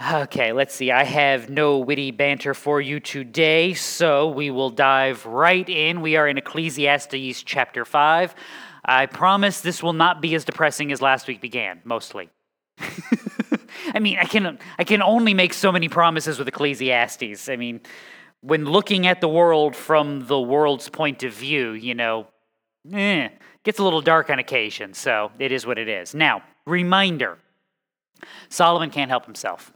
Okay, let's see. I have no witty banter for you today, so we will dive right in. We are in Ecclesiastes chapter 5. I promise this will not be as depressing as last week began, mostly. I mean, I can I can only make so many promises with Ecclesiastes. I mean, when looking at the world from the world's point of view, you know, eh, gets a little dark on occasion, so it is what it is. Now, reminder Solomon can't help himself.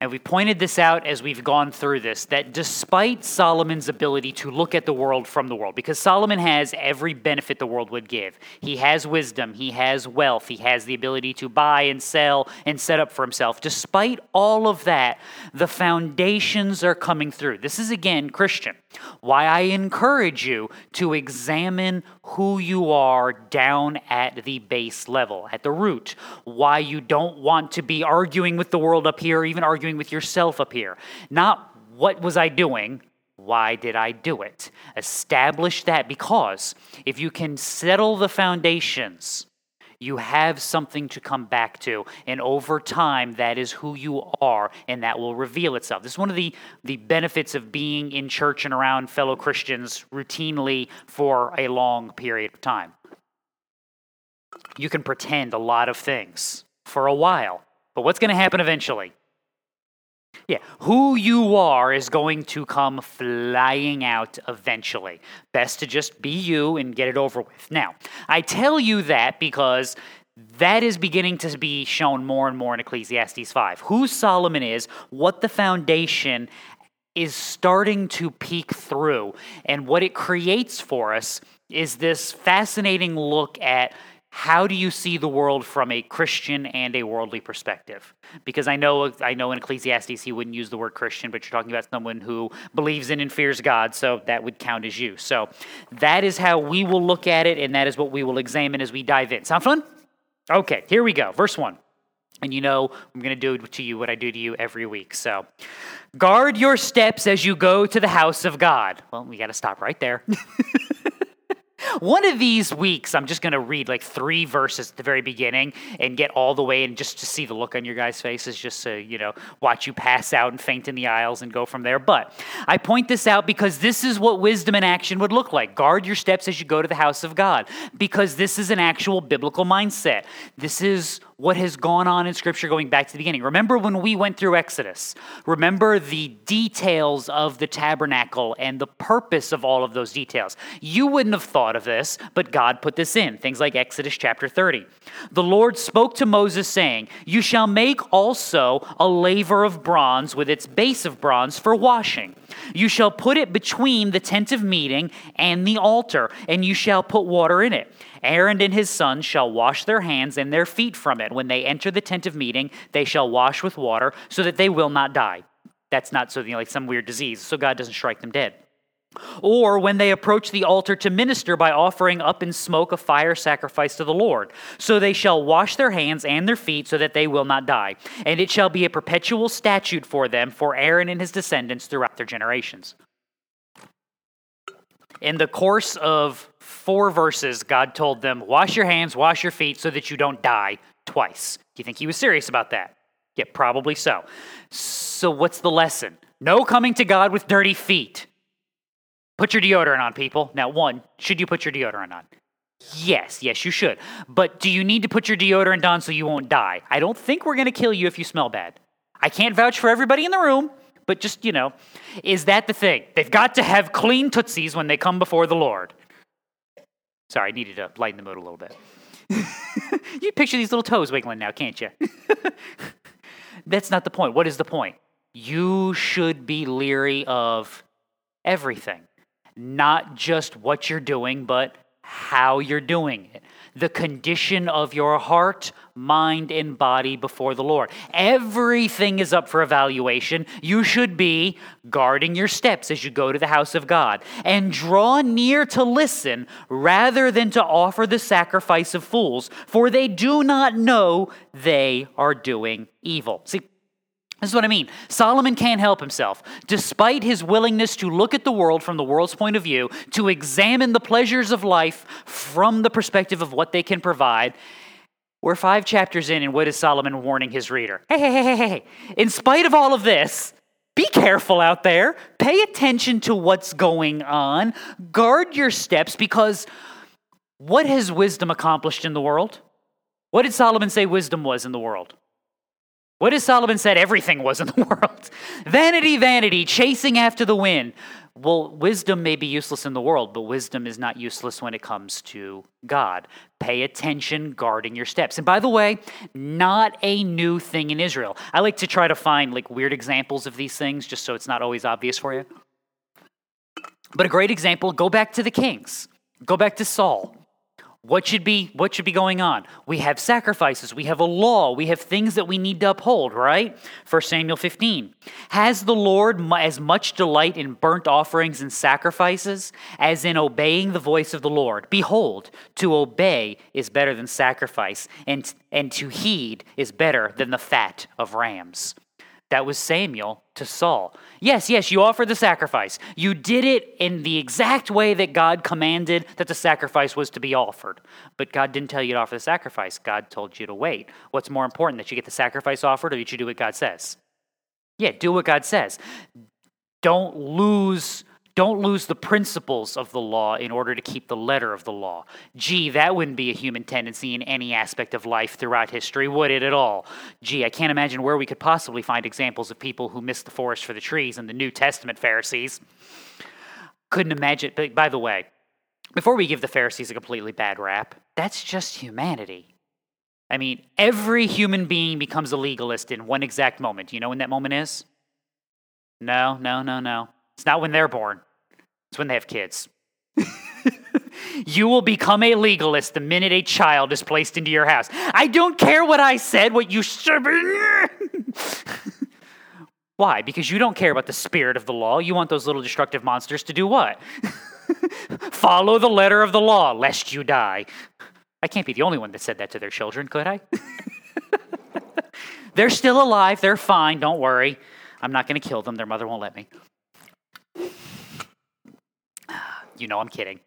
And we pointed this out as we've gone through this that despite Solomon's ability to look at the world from the world, because Solomon has every benefit the world would give, he has wisdom, he has wealth, he has the ability to buy and sell and set up for himself. Despite all of that, the foundations are coming through. This is again Christian. Why I encourage you to examine who you are down at the base level, at the root. Why you don't want to be arguing with the world up here, even arguing with yourself up here. Not what was I doing? Why did I do it? Establish that because if you can settle the foundations, you have something to come back to. And over time, that is who you are, and that will reveal itself. This is one of the, the benefits of being in church and around fellow Christians routinely for a long period of time. You can pretend a lot of things for a while, but what's going to happen eventually? Yeah, who you are is going to come flying out eventually. Best to just be you and get it over with. Now, I tell you that because that is beginning to be shown more and more in Ecclesiastes 5. Who Solomon is, what the foundation is starting to peek through, and what it creates for us is this fascinating look at how do you see the world from a Christian and a worldly perspective? Because I know I know in Ecclesiastes he wouldn't use the word Christian, but you're talking about someone who believes in and fears God, so that would count as you. So that is how we will look at it, and that is what we will examine as we dive in. Sound fun? Okay, here we go. Verse 1. And you know, I'm going to do to you what I do to you every week. So, guard your steps as you go to the house of God. Well, we got to stop right there. One of these weeks, I'm just going to read like three verses at the very beginning and get all the way and just to see the look on your guys' faces, just so, you know, watch you pass out and faint in the aisles and go from there. But I point this out because this is what wisdom in action would look like. Guard your steps as you go to the house of God, because this is an actual biblical mindset. This is what has gone on in Scripture going back to the beginning. Remember when we went through Exodus? Remember the details of the tabernacle and the purpose of all of those details. You wouldn't have thought of this, but God put this in. Things like Exodus chapter 30. The Lord spoke to Moses, saying, You shall make also a laver of bronze with its base of bronze for washing. You shall put it between the tent of meeting and the altar, and you shall put water in it. Aaron and his sons shall wash their hands and their feet from it. When they enter the tent of meeting, they shall wash with water so that they will not die. That's not so, you know, like some weird disease, so God doesn't strike them dead. Or when they approach the altar to minister by offering up in smoke a fire sacrifice to the Lord. So they shall wash their hands and their feet so that they will not die. And it shall be a perpetual statute for them, for Aaron and his descendants throughout their generations. In the course of four verses, God told them, Wash your hands, wash your feet so that you don't die twice. Do you think he was serious about that? Yeah, probably so. So, what's the lesson? No coming to God with dirty feet. Put your deodorant on, people. Now, one, should you put your deodorant on? Yes, yes, you should. But do you need to put your deodorant on so you won't die? I don't think we're going to kill you if you smell bad. I can't vouch for everybody in the room, but just, you know, is that the thing? They've got to have clean tootsies when they come before the Lord. Sorry, I needed to lighten the mood a little bit. you picture these little toes wiggling now, can't you? That's not the point. What is the point? You should be leery of everything, not just what you're doing, but how you're doing it the condition of your heart, mind, and body before the Lord. Everything is up for evaluation. You should be guarding your steps as you go to the house of God and draw near to listen rather than to offer the sacrifice of fools, for they do not know they are doing evil. See, this is what I mean. Solomon can't help himself. Despite his willingness to look at the world from the world's point of view, to examine the pleasures of life from the perspective of what they can provide, We're five chapters in, and what is Solomon warning his reader? Hey, hey, hey, hey, hey. In spite of all of this, be careful out there. Pay attention to what's going on. Guard your steps because what has wisdom accomplished in the world? What did Solomon say wisdom was in the world? What did Solomon said everything was in the world? vanity, vanity, chasing after the wind. Well, wisdom may be useless in the world, but wisdom is not useless when it comes to God. Pay attention, guarding your steps. And by the way, not a new thing in Israel. I like to try to find like weird examples of these things just so it's not always obvious for you. But a great example, go back to the kings. Go back to Saul. What should be what should be going on? We have sacrifices, we have a law, we have things that we need to uphold, right? 1 Samuel 15. Has the Lord as much delight in burnt offerings and sacrifices as in obeying the voice of the Lord? Behold, to obey is better than sacrifice, and and to heed is better than the fat of rams. That was Samuel to Saul. Yes, yes, you offered the sacrifice. You did it in the exact way that God commanded that the sacrifice was to be offered. But God didn't tell you to offer the sacrifice. God told you to wait. What's more important, that you get the sacrifice offered or that you do what God says? Yeah, do what God says. Don't lose don't lose the principles of the law in order to keep the letter of the law. Gee, that wouldn't be a human tendency in any aspect of life throughout history, would it at all? Gee, I can't imagine where we could possibly find examples of people who missed the forest for the trees in the New Testament Pharisees. Couldn't imagine. But by the way, before we give the Pharisees a completely bad rap, that's just humanity. I mean, every human being becomes a legalist in one exact moment. Do you know when that moment is? No, no, no, no. It's not when they're born. It's when they have kids. you will become a legalist the minute a child is placed into your house. I don't care what I said, what you should. Why? Because you don't care about the spirit of the law. You want those little destructive monsters to do what? Follow the letter of the law, lest you die. I can't be the only one that said that to their children, could I? they're still alive. They're fine. Don't worry. I'm not going to kill them. Their mother won't let me. You know I'm kidding.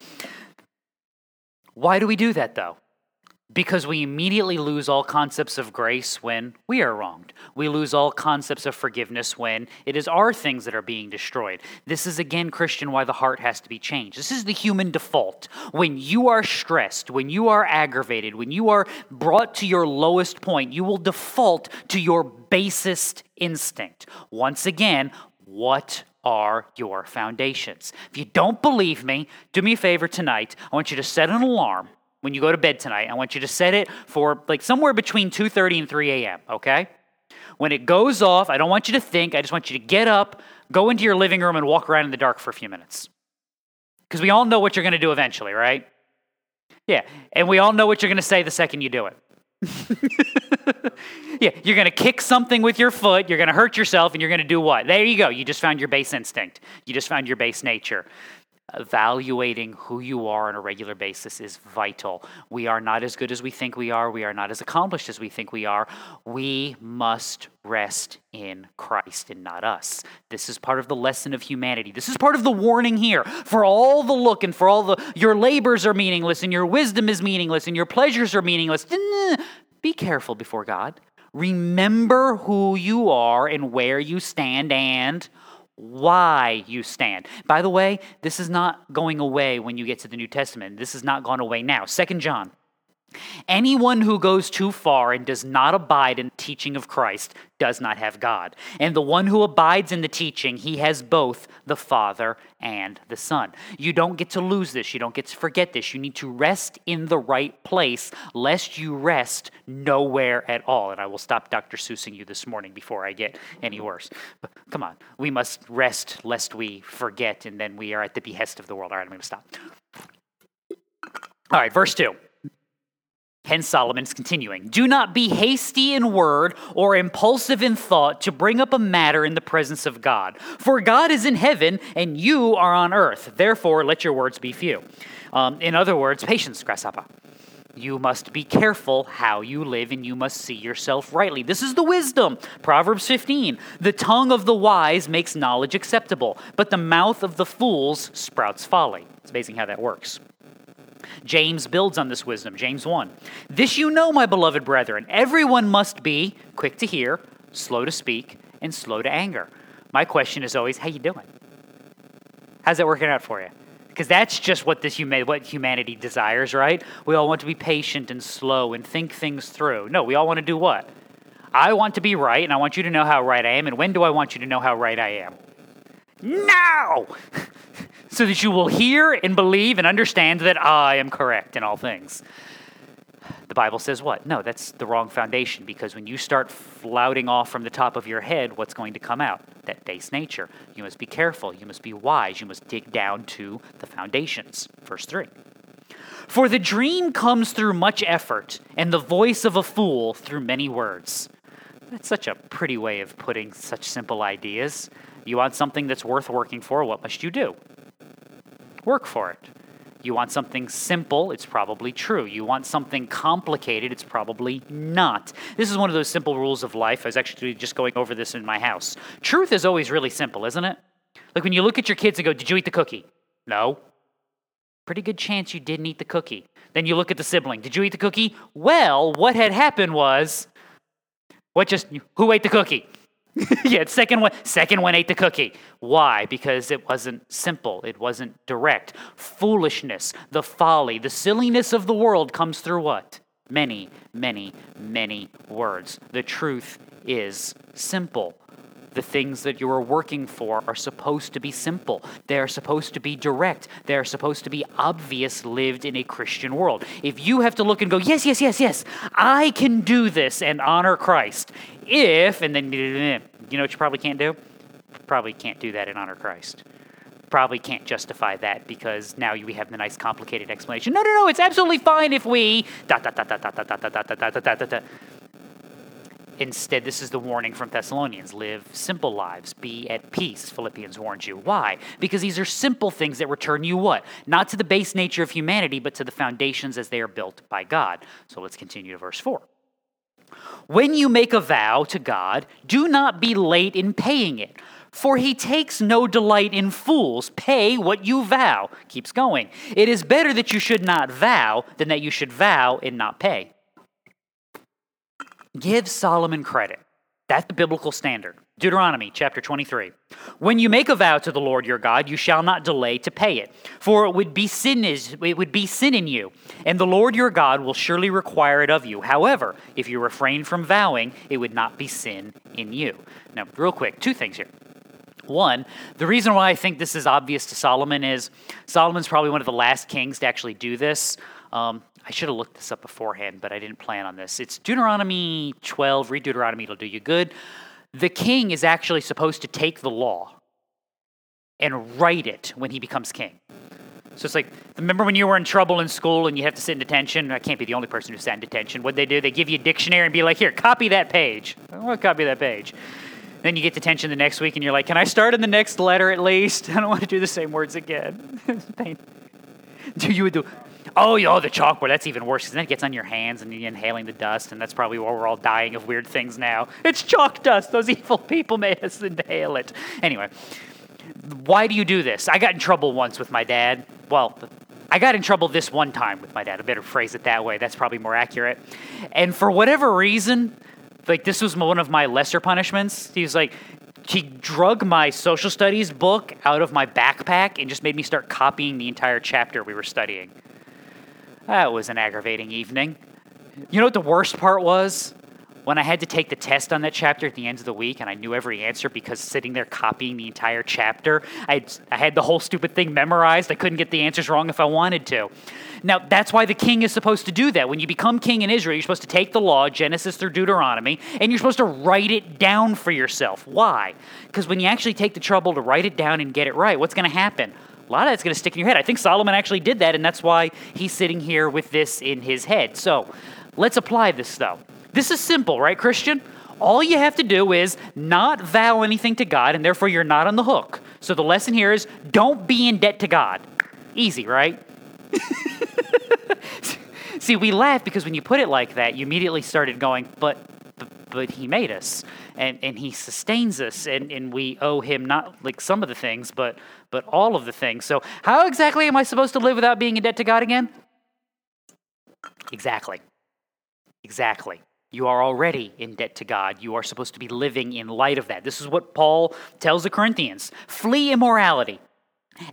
Why do we do that though? Because we immediately lose all concepts of grace when we are wronged. We lose all concepts of forgiveness when it is our things that are being destroyed. This is again, Christian, why the heart has to be changed. This is the human default. When you are stressed, when you are aggravated, when you are brought to your lowest point, you will default to your basest instinct. Once again, what are your foundations. If you don't believe me, do me a favor tonight. I want you to set an alarm when you go to bed tonight. I want you to set it for like somewhere between 2:30 and 3 a.m., okay? When it goes off, I don't want you to think. I just want you to get up, go into your living room and walk around in the dark for a few minutes. Because we all know what you're going to do eventually, right? Yeah, and we all know what you're going to say the second you do it. yeah, you're going to kick something with your foot, you're going to hurt yourself, and you're going to do what? There you go. You just found your base instinct. You just found your base nature. Evaluating who you are on a regular basis is vital. We are not as good as we think we are. We are not as accomplished as we think we are. We must rest in Christ and not us. This is part of the lesson of humanity. This is part of the warning here. For all the look and for all the your labors are meaningless and your wisdom is meaningless and your pleasures are meaningless. Be careful before God. Remember who you are and where you stand and why you stand. By the way, this is not going away when you get to the New Testament. This is not gone away now. Second John Anyone who goes too far and does not abide in the teaching of Christ does not have God. And the one who abides in the teaching, he has both the Father and the Son. You don't get to lose this. You don't get to forget this. You need to rest in the right place, lest you rest nowhere at all. And I will stop Dr. Seussing you this morning before I get any worse. But come on. We must rest lest we forget, and then we are at the behest of the world. All right, I'm going to stop. All right, verse 2. Hence, Solomon's continuing Do not be hasty in word or impulsive in thought to bring up a matter in the presence of God. For God is in heaven and you are on earth. Therefore, let your words be few. Um, in other words, patience, grasshopper. You must be careful how you live and you must see yourself rightly. This is the wisdom. Proverbs 15. The tongue of the wise makes knowledge acceptable, but the mouth of the fools sprouts folly. It's amazing how that works. James builds on this wisdom. James 1. This you know, my beloved brethren, everyone must be quick to hear, slow to speak, and slow to anger. My question is always, how you doing? How's that working out for you? Because that's just what this huma- what humanity desires, right? We all want to be patient and slow and think things through. No, we all want to do what? I want to be right, and I want you to know how right I am. And when do I want you to know how right I am? Now! so that you will hear and believe and understand that I am correct in all things. The Bible says what? No, that's the wrong foundation because when you start flouting off from the top of your head, what's going to come out? That base nature. You must be careful. You must be wise. You must dig down to the foundations. Verse 3. For the dream comes through much effort, and the voice of a fool through many words. That's such a pretty way of putting such simple ideas. You want something that's worth working for, what must you do? Work for it. You want something simple, it's probably true. You want something complicated, it's probably not. This is one of those simple rules of life. I was actually just going over this in my house. Truth is always really simple, isn't it? Like when you look at your kids and go, Did you eat the cookie? No. Pretty good chance you didn't eat the cookie. Then you look at the sibling. Did you eat the cookie? Well, what had happened was, what just, who ate the cookie? yeah, second one, second one ate the cookie. Why? Because it wasn't simple. It wasn't direct. Foolishness, the folly, the silliness of the world comes through what? Many, many, many words. The truth is simple. The things that you are working for are supposed to be simple. They are supposed to be direct. They are supposed to be obvious lived in a Christian world. If you have to look and go, yes, yes, yes, yes, I can do this and honor Christ, if, and then you know what you probably can't do? Probably can't do that and honor Christ. Probably can't justify that because now we have the nice complicated explanation. No, no, no, it's absolutely fine if we. Dot, dot, dot, dot, dot, dot, dot, dot, dot, dot, dot, dot. Instead, this is the warning from Thessalonians live simple lives, be at peace, Philippians warns you. Why? Because these are simple things that return you what? Not to the base nature of humanity, but to the foundations as they are built by God. So let's continue to verse 4. When you make a vow to God, do not be late in paying it, for he takes no delight in fools. Pay what you vow. Keeps going. It is better that you should not vow than that you should vow and not pay. Give Solomon credit. That's the biblical standard. Deuteronomy chapter 23. When you make a vow to the Lord your God, you shall not delay to pay it, for it would be sin is it would be sin in you, and the Lord your God will surely require it of you. However, if you refrain from vowing, it would not be sin in you. Now, real quick, two things here. One, the reason why I think this is obvious to Solomon is Solomon's probably one of the last kings to actually do this. Um, I should have looked this up beforehand, but I didn't plan on this. It's Deuteronomy 12. Read Deuteronomy, it'll do you good. The king is actually supposed to take the law and write it when he becomes king. So it's like, remember when you were in trouble in school and you have to sit in detention? I can't be the only person who sat in detention. What they do, they give you a dictionary and be like, here, copy that page. I want to copy that page. Then you get detention the next week and you're like, can I start in the next letter at least? I don't want to do the same words again. do you do Oh, oh, the chalkboard. That's even worse because then it gets on your hands and you're inhaling the dust, and that's probably why we're all dying of weird things now. It's chalk dust. Those evil people made us inhale it. Anyway, why do you do this? I got in trouble once with my dad. Well, I got in trouble this one time with my dad. I better phrase it that way. That's probably more accurate. And for whatever reason, like this was one of my lesser punishments. He was like, he drug my social studies book out of my backpack and just made me start copying the entire chapter we were studying. That was an aggravating evening. You know what the worst part was? When I had to take the test on that chapter at the end of the week and I knew every answer because sitting there copying the entire chapter, I, I had the whole stupid thing memorized. I couldn't get the answers wrong if I wanted to. Now, that's why the king is supposed to do that. When you become king in Israel, you're supposed to take the law, Genesis through Deuteronomy, and you're supposed to write it down for yourself. Why? Because when you actually take the trouble to write it down and get it right, what's going to happen? A lot of that's going to stick in your head. I think Solomon actually did that, and that's why he's sitting here with this in his head. So let's apply this, though. This is simple, right, Christian? All you have to do is not vow anything to God, and therefore you're not on the hook. So the lesson here is don't be in debt to God. Easy, right? See, we laugh because when you put it like that, you immediately started going, but but he made us and, and he sustains us and, and we owe him not like some of the things but but all of the things so how exactly am i supposed to live without being in debt to god again Exactly. Exactly. You are already in debt to God. You are supposed to be living in light of that. This is what Paul tells the Corinthians flee immorality.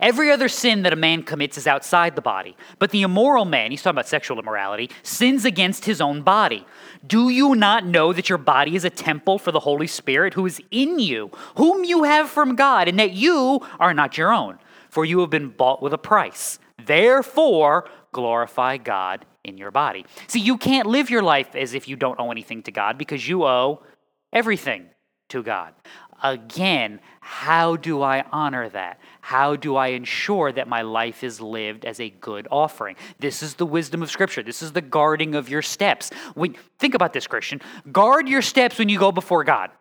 Every other sin that a man commits is outside the body, but the immoral man, he's talking about sexual immorality, sins against his own body. Do you not know that your body is a temple for the Holy Spirit who is in you, whom you have from God, and that you are not your own? For you have been bought with a price. Therefore, glorify God in your body. See, you can't live your life as if you don't owe anything to God because you owe everything to God. Again, how do I honor that? How do I ensure that my life is lived as a good offering? This is the wisdom of Scripture. This is the guarding of your steps. When, think about this, Christian. Guard your steps when you go before God.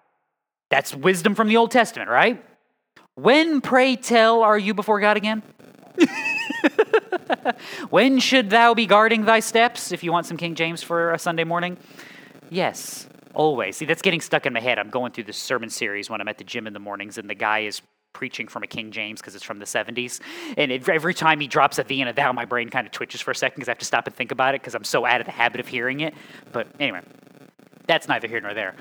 That's wisdom from the Old Testament, right? When, pray tell, are you before God again? when should thou be guarding thy steps? If you want some King James for a Sunday morning. Yes, always. See, that's getting stuck in my head. I'm going through this sermon series when I'm at the gym in the mornings, and the guy is preaching from a King James because it's from the 70s. And it, every time he drops a V and a thou, my brain kind of twitches for a second because I have to stop and think about it because I'm so out of the habit of hearing it. But anyway, that's neither here nor there.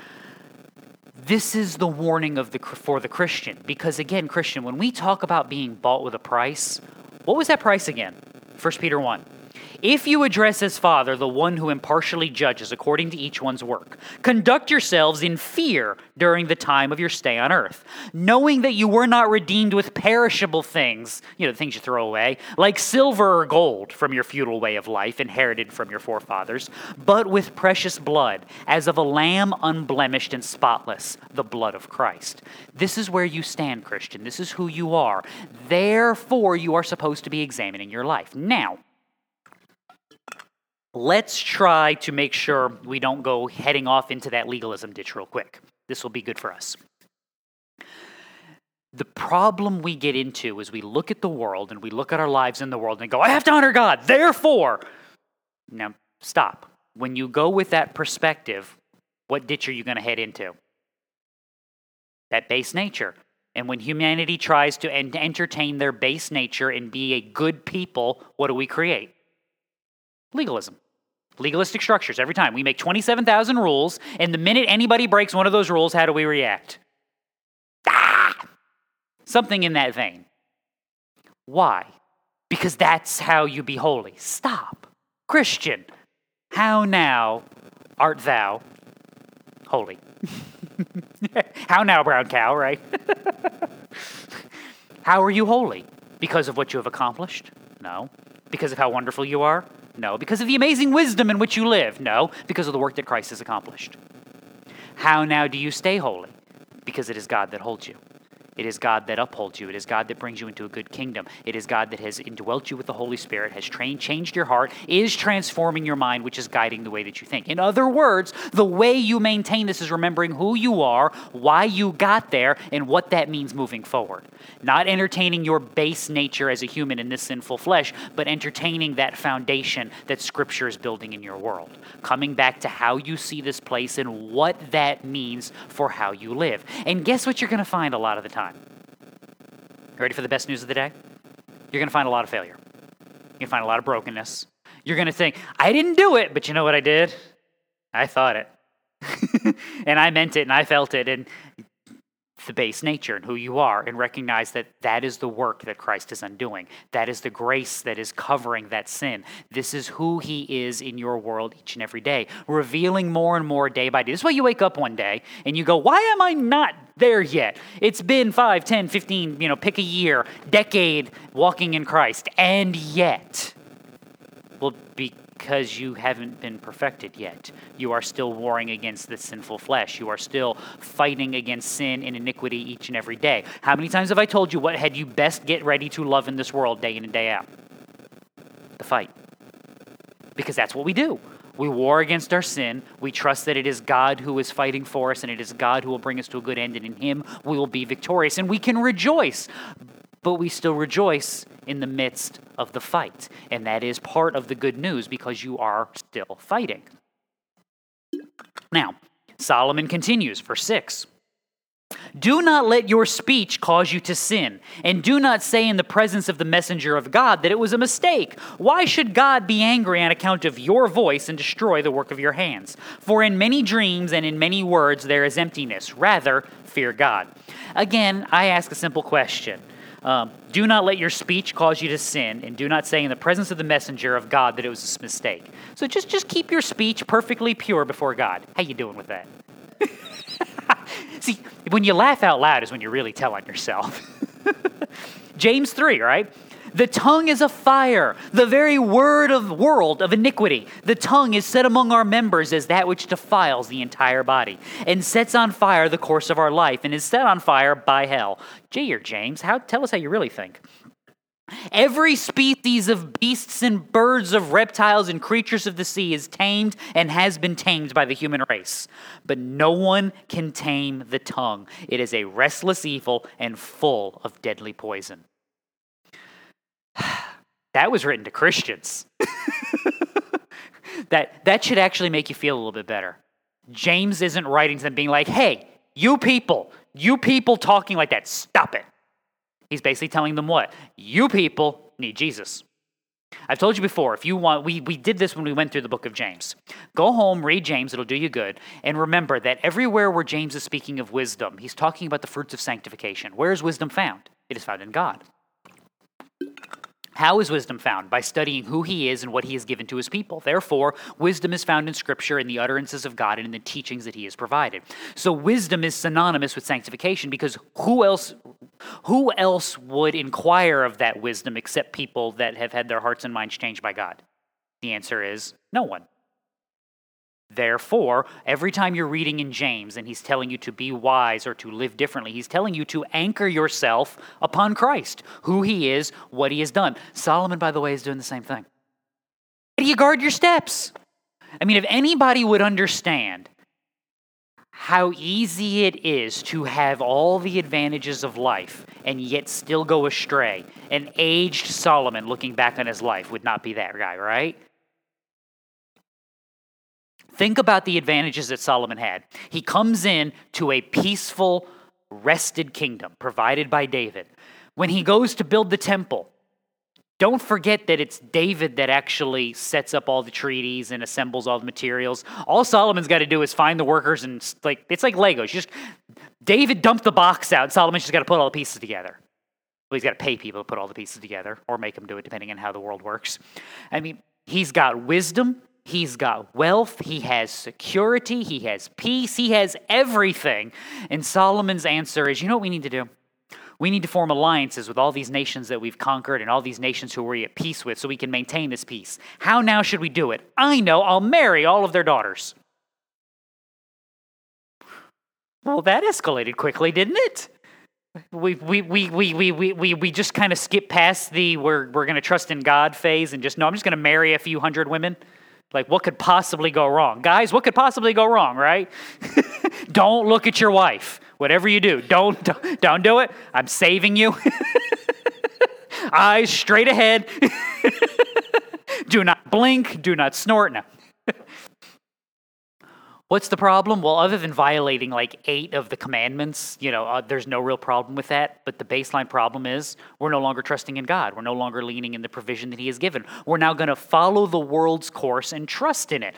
This is the warning of the, for the Christian because, again, Christian, when we talk about being bought with a price, what was that price again? 1 Peter 1. If you address as Father the one who impartially judges according to each one's work, conduct yourselves in fear during the time of your stay on earth, knowing that you were not redeemed with perishable things, you know, the things you throw away, like silver or gold from your feudal way of life inherited from your forefathers, but with precious blood, as of a lamb unblemished and spotless, the blood of Christ. This is where you stand, Christian. This is who you are. Therefore, you are supposed to be examining your life. Now, let's try to make sure we don't go heading off into that legalism ditch real quick. This will be good for us. The problem we get into is we look at the world and we look at our lives in the world and go, I have to honor God, therefore. Now, stop. When you go with that perspective, what ditch are you going to head into? That base nature. And when humanity tries to entertain their base nature and be a good people, what do we create? Legalism. Legalistic structures every time. We make 27,000 rules, and the minute anybody breaks one of those rules, how do we react? Ah! Something in that vein. Why? Because that's how you be holy. Stop. Christian, how now art thou holy? how now, brown cow, right? how are you holy? Because of what you have accomplished? No. Because of how wonderful you are? No. Because of the amazing wisdom in which you live? No. Because of the work that Christ has accomplished. How now do you stay holy? Because it is God that holds you. It is God that upholds you. It is God that brings you into a good kingdom. It is God that has indwelt you with the Holy Spirit, has trained, changed your heart, is transforming your mind, which is guiding the way that you think. In other words, the way you maintain this is remembering who you are, why you got there, and what that means moving forward. Not entertaining your base nature as a human in this sinful flesh, but entertaining that foundation that Scripture is building in your world. Coming back to how you see this place and what that means for how you live. And guess what you're going to find a lot of the time? Ready for the best news of the day? You're going to find a lot of failure. You're going to find a lot of brokenness. You're going to think, I didn't do it, but you know what I did? I thought it. and I meant it and I felt it. And the base nature and who you are and recognize that that is the work that Christ is undoing. That is the grace that is covering that sin. This is who he is in your world each and every day, revealing more and more day by day. This is why you wake up one day and you go, why am I not there yet? It's been 5, 10, 15, you know, pick a year, decade walking in Christ. And yet, because you haven't been perfected yet. You are still warring against the sinful flesh. You are still fighting against sin and iniquity each and every day. How many times have I told you what had you best get ready to love in this world day in and day out? The fight. Because that's what we do. We war against our sin. We trust that it is God who is fighting for us and it is God who will bring us to a good end, and in Him we will be victorious. And we can rejoice but we still rejoice in the midst of the fight. And that is part of the good news because you are still fighting. Now, Solomon continues, verse 6. Do not let your speech cause you to sin, and do not say in the presence of the messenger of God that it was a mistake. Why should God be angry on account of your voice and destroy the work of your hands? For in many dreams and in many words there is emptiness. Rather, fear God. Again, I ask a simple question. Um, do not let your speech cause you to sin, and do not say in the presence of the messenger of God that it was a mistake. So just, just keep your speech perfectly pure before God. How you doing with that? See, when you laugh out loud is when you really tell on yourself. James 3, right? The tongue is a fire, the very word of world of iniquity. The tongue is set among our members as that which defiles the entire body, and sets on fire the course of our life, and is set on fire by hell. Gee, or James, how tell us how you really think. Every species of beasts and birds, of reptiles and creatures of the sea is tamed and has been tamed by the human race. But no one can tame the tongue. It is a restless evil and full of deadly poison. That was written to Christians. that, that should actually make you feel a little bit better. James isn't writing to them being like, hey, you people, you people talking like that, stop it. He's basically telling them what? You people need Jesus. I've told you before, if you want, we, we did this when we went through the book of James. Go home, read James, it'll do you good. And remember that everywhere where James is speaking of wisdom, he's talking about the fruits of sanctification. Where is wisdom found? It is found in God. How is wisdom found? By studying who he is and what he has given to his people. Therefore, wisdom is found in Scripture, in the utterances of God, and in the teachings that he has provided. So, wisdom is synonymous with sanctification because who else, who else would inquire of that wisdom except people that have had their hearts and minds changed by God? The answer is no one. Therefore, every time you're reading in James and he's telling you to be wise or to live differently, he's telling you to anchor yourself upon Christ, who he is, what he has done. Solomon, by the way, is doing the same thing. How do you guard your steps? I mean, if anybody would understand how easy it is to have all the advantages of life and yet still go astray, an aged Solomon looking back on his life would not be that guy, right? Think about the advantages that Solomon had. He comes in to a peaceful, rested kingdom provided by David. When he goes to build the temple, don't forget that it's David that actually sets up all the treaties and assembles all the materials. All Solomon's got to do is find the workers and like it's like Legos. Just David dumped the box out. Solomon's just got to put all the pieces together. Well, he's got to pay people to put all the pieces together, or make them do it, depending on how the world works. I mean, he's got wisdom. He's got wealth, he has security, he has peace, he has everything. And Solomon's answer is you know what we need to do? We need to form alliances with all these nations that we've conquered and all these nations who we're at peace with so we can maintain this peace. How now should we do it? I know, I'll marry all of their daughters. Well, that escalated quickly, didn't it? We, we, we, we, we, we, we, just kind of skip past the we're, we're going to trust in God phase and just, no, I'm just going to marry a few hundred women. Like, what could possibly go wrong? Guys, what could possibly go wrong, right? don't look at your wife. Whatever you do, don't, don't, don't do it. I'm saving you. Eyes straight ahead. do not blink. Do not snort. No. What's the problem? Well, other than violating like eight of the commandments, you know, uh, there's no real problem with that. But the baseline problem is we're no longer trusting in God. We're no longer leaning in the provision that He has given. We're now going to follow the world's course and trust in it.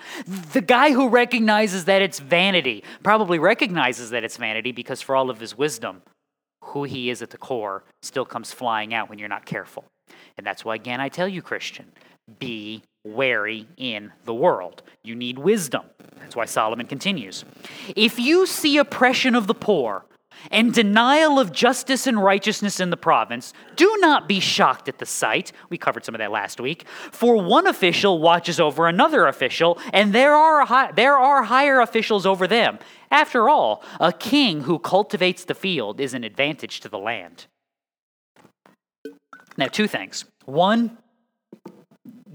The guy who recognizes that it's vanity probably recognizes that it's vanity because, for all of his wisdom, who he is at the core still comes flying out when you're not careful. And that's why, again, I tell you, Christian, be wary in the world. You need wisdom. That's why Solomon continues. If you see oppression of the poor and denial of justice and righteousness in the province, do not be shocked at the sight. We covered some of that last week. For one official watches over another official, and there are, high, there are higher officials over them. After all, a king who cultivates the field is an advantage to the land. Now, two things. One,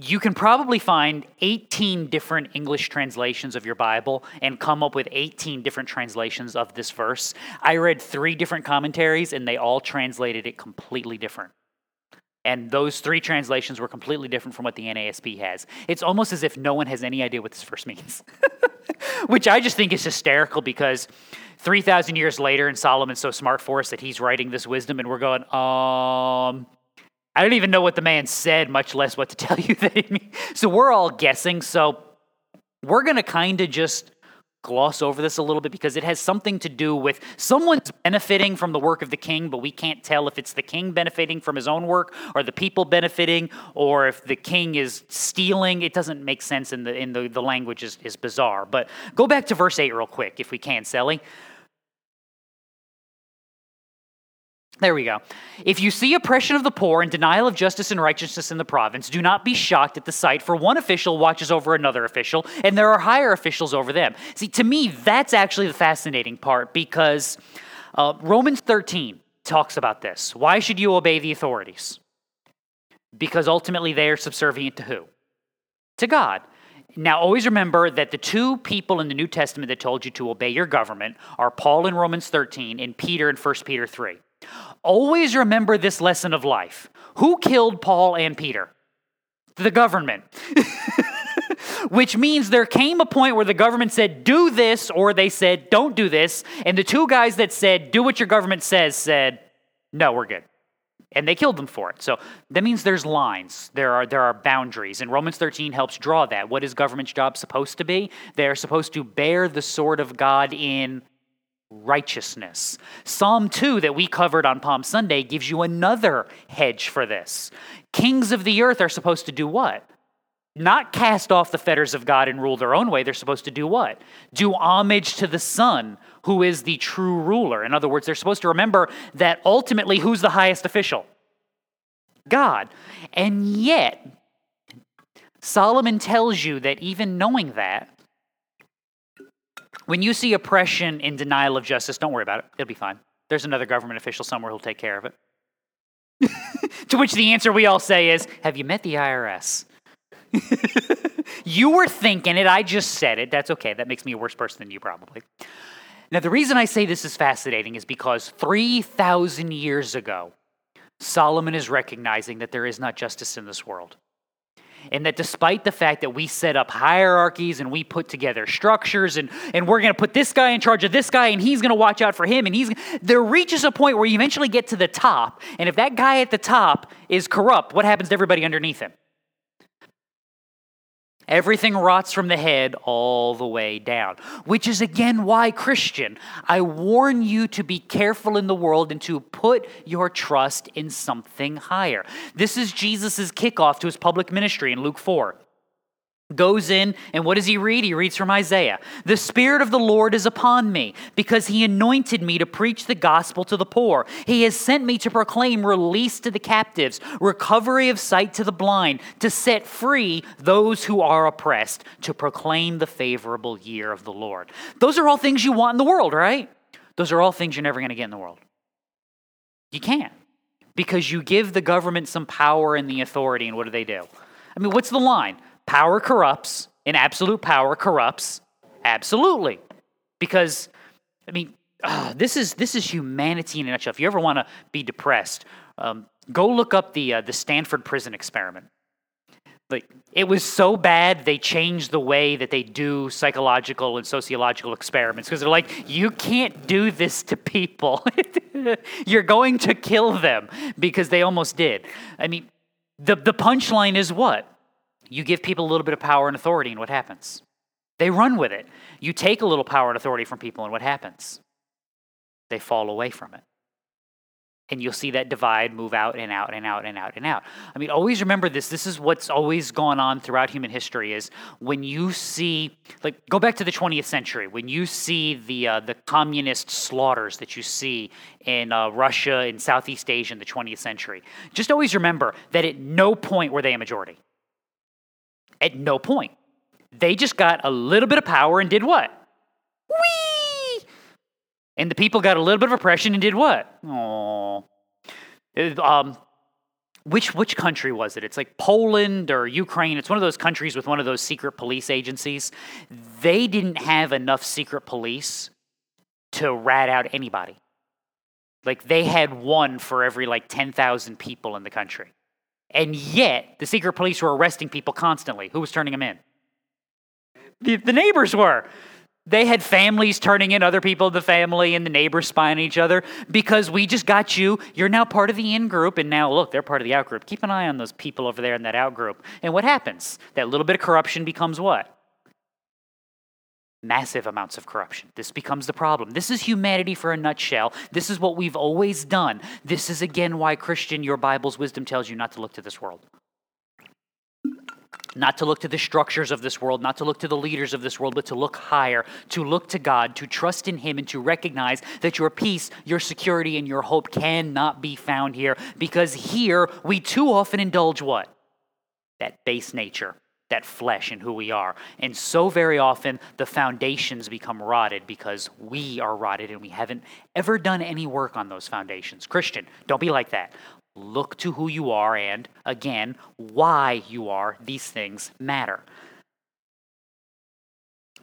you can probably find 18 different English translations of your Bible and come up with 18 different translations of this verse. I read three different commentaries and they all translated it completely different. And those three translations were completely different from what the NASB has. It's almost as if no one has any idea what this verse means. which I just think is hysterical because 3,000 years later, and Solomon's so smart for us that he's writing this wisdom, and we're going, um, I don't even know what the man said, much less what to tell you that it means. So we're all guessing. So we're going to kind of just gloss over this a little bit because it has something to do with someone's benefiting from the work of the king, but we can't tell if it's the king benefiting from his own work or the people benefiting or if the king is stealing. It doesn't make sense in the in the, the language is, is bizarre. But go back to verse 8 real quick, if we can, Sally. There we go. If you see oppression of the poor and denial of justice and righteousness in the province, do not be shocked at the sight, for one official watches over another official, and there are higher officials over them. See, to me, that's actually the fascinating part because uh, Romans 13 talks about this. Why should you obey the authorities? Because ultimately they are subservient to who? To God. Now, always remember that the two people in the New Testament that told you to obey your government are Paul in Romans 13 and Peter in 1 Peter 3. Always remember this lesson of life. Who killed Paul and Peter? The government. Which means there came a point where the government said, do this, or they said, don't do this. And the two guys that said, do what your government says, said, no, we're good. And they killed them for it. So that means there's lines, there are, there are boundaries. And Romans 13 helps draw that. What is government's job supposed to be? They're supposed to bear the sword of God in righteousness. Psalm 2, that we covered on Palm Sunday, gives you another hedge for this. Kings of the earth are supposed to do what? Not cast off the fetters of God and rule their own way. They're supposed to do what? Do homage to the Son, who is the true ruler. In other words, they're supposed to remember that ultimately, who's the highest official? God. And yet, Solomon tells you that even knowing that, when you see oppression and denial of justice, don't worry about it. It'll be fine. There's another government official somewhere who'll take care of it. to which the answer we all say is Have you met the IRS? you were thinking it. I just said it. That's okay. That makes me a worse person than you, probably. Now, the reason I say this is fascinating is because 3,000 years ago, Solomon is recognizing that there is not justice in this world and that despite the fact that we set up hierarchies and we put together structures and, and we're going to put this guy in charge of this guy and he's going to watch out for him and he's there reaches a point where you eventually get to the top and if that guy at the top is corrupt what happens to everybody underneath him Everything rots from the head all the way down, which is again why, Christian, I warn you to be careful in the world and to put your trust in something higher. This is Jesus' kickoff to his public ministry in Luke 4 goes in, and what does he read? He reads from Isaiah The Spirit of the Lord is upon me, because he anointed me to preach the gospel to the poor. He has sent me to proclaim release to the captives, recovery of sight to the blind, to set free those who are oppressed, to proclaim the favorable year of the Lord. Those are all things you want in the world, right? Those are all things you're never going to get in the world. You can't, because you give the government some power and the authority, and what do they do? I mean, what's the line? Power corrupts, and absolute power corrupts. Absolutely. Because, I mean, uh, this is this is humanity in a nutshell. If you ever want to be depressed, um, go look up the uh, the Stanford prison experiment. Like it was so bad they changed the way that they do psychological and sociological experiments because they're like, you can't do this to people. You're going to kill them because they almost did. I mean, the the punchline is what? You give people a little bit of power and authority, and what happens? They run with it. You take a little power and authority from people, and what happens? They fall away from it. And you'll see that divide move out and out and out and out and out. I mean, always remember this. This is what's always gone on throughout human history is when you see, like, go back to the 20th century, when you see the, uh, the communist slaughters that you see in uh, Russia in Southeast Asia in the 20th century, just always remember that at no point were they a majority. At no point. They just got a little bit of power and did what? Whee! And the people got a little bit of oppression and did what? Oh. Um, which which country was it? It's like Poland or Ukraine. It's one of those countries with one of those secret police agencies. They didn't have enough secret police to rat out anybody. Like they had one for every like 10,000 people in the country. And yet, the secret police were arresting people constantly. Who was turning them in? The, the neighbors were. They had families turning in other people in the family and the neighbors spying on each other because we just got you. You're now part of the in group, and now look, they're part of the out group. Keep an eye on those people over there in that out group. And what happens? That little bit of corruption becomes what? Massive amounts of corruption. This becomes the problem. This is humanity for a nutshell. This is what we've always done. This is again why, Christian, your Bible's wisdom tells you not to look to this world not to look to the structures of this world, not to look to the leaders of this world, but to look higher, to look to God, to trust in Him, and to recognize that your peace, your security, and your hope cannot be found here. Because here we too often indulge what? That base nature, that flesh and who we are. And so very often the foundations become rotted because we are rotted and we haven't ever done any work on those foundations. Christian, don't be like that. Look to who you are and, again, why you are. These things matter.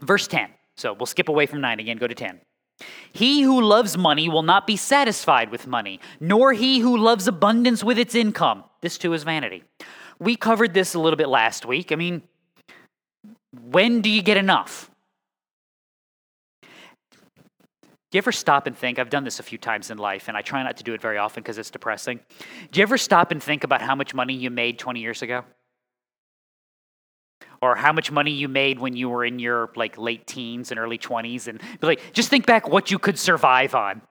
Verse 10. So we'll skip away from 9 again, go to 10. He who loves money will not be satisfied with money, nor he who loves abundance with its income. This too is vanity. We covered this a little bit last week. I mean, when do you get enough? Do you ever stop and think? I've done this a few times in life, and I try not to do it very often because it's depressing. Do you ever stop and think about how much money you made 20 years ago? Or how much money you made when you were in your like late teens and early 20s, and be like just think back what you could survive on,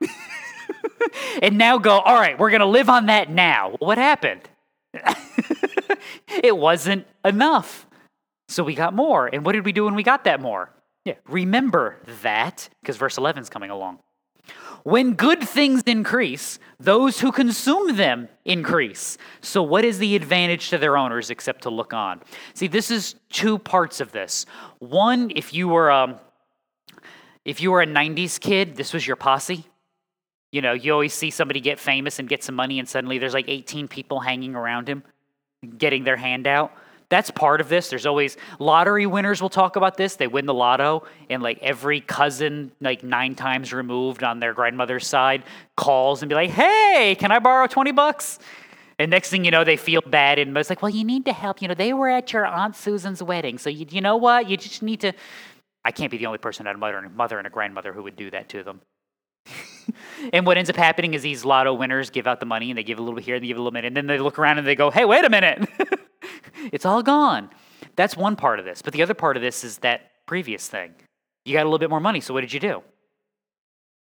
and now go. All right, we're gonna live on that now. What happened? it wasn't enough, so we got more. And what did we do when we got that more? Yeah, remember that, because verse 11 is coming along. When good things increase, those who consume them increase. So, what is the advantage to their owners except to look on? See, this is two parts of this. One, if you were um, if you were a '90s kid, this was your posse. You know, you always see somebody get famous and get some money, and suddenly there's like 18 people hanging around him, getting their hand out. That's part of this. There's always lottery winners will talk about this. They win the lotto, and like every cousin, like nine times removed on their grandmother's side, calls and be like, "Hey, can I borrow twenty bucks?" And next thing you know, they feel bad, and it's like, "Well, you need to help. You know, they were at your aunt Susan's wedding, so you, you know what? You just need to." I can't be the only person that had a mother and, mother and a grandmother who would do that to them. and what ends up happening is these lotto winners give out the money and they give a little bit here and they give a little bit, and then they look around and they go, "Hey, wait a minute." it's all gone. That's one part of this. But the other part of this is that previous thing. You got a little bit more money, so what did you do?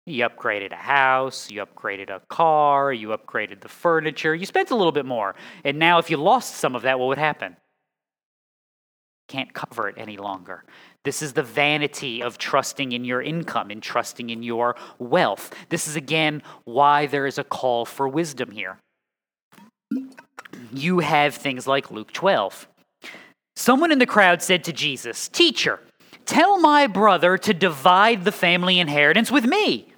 You upgraded a house, you upgraded a car, you upgraded the furniture, you spent a little bit more. And now, if you lost some of that, what would happen? Can't cover it any longer. This is the vanity of trusting in your income and trusting in your wealth. This is again why there is a call for wisdom here you have things like Luke 12. Someone in the crowd said to Jesus, Teacher, tell my brother to divide the family inheritance with me.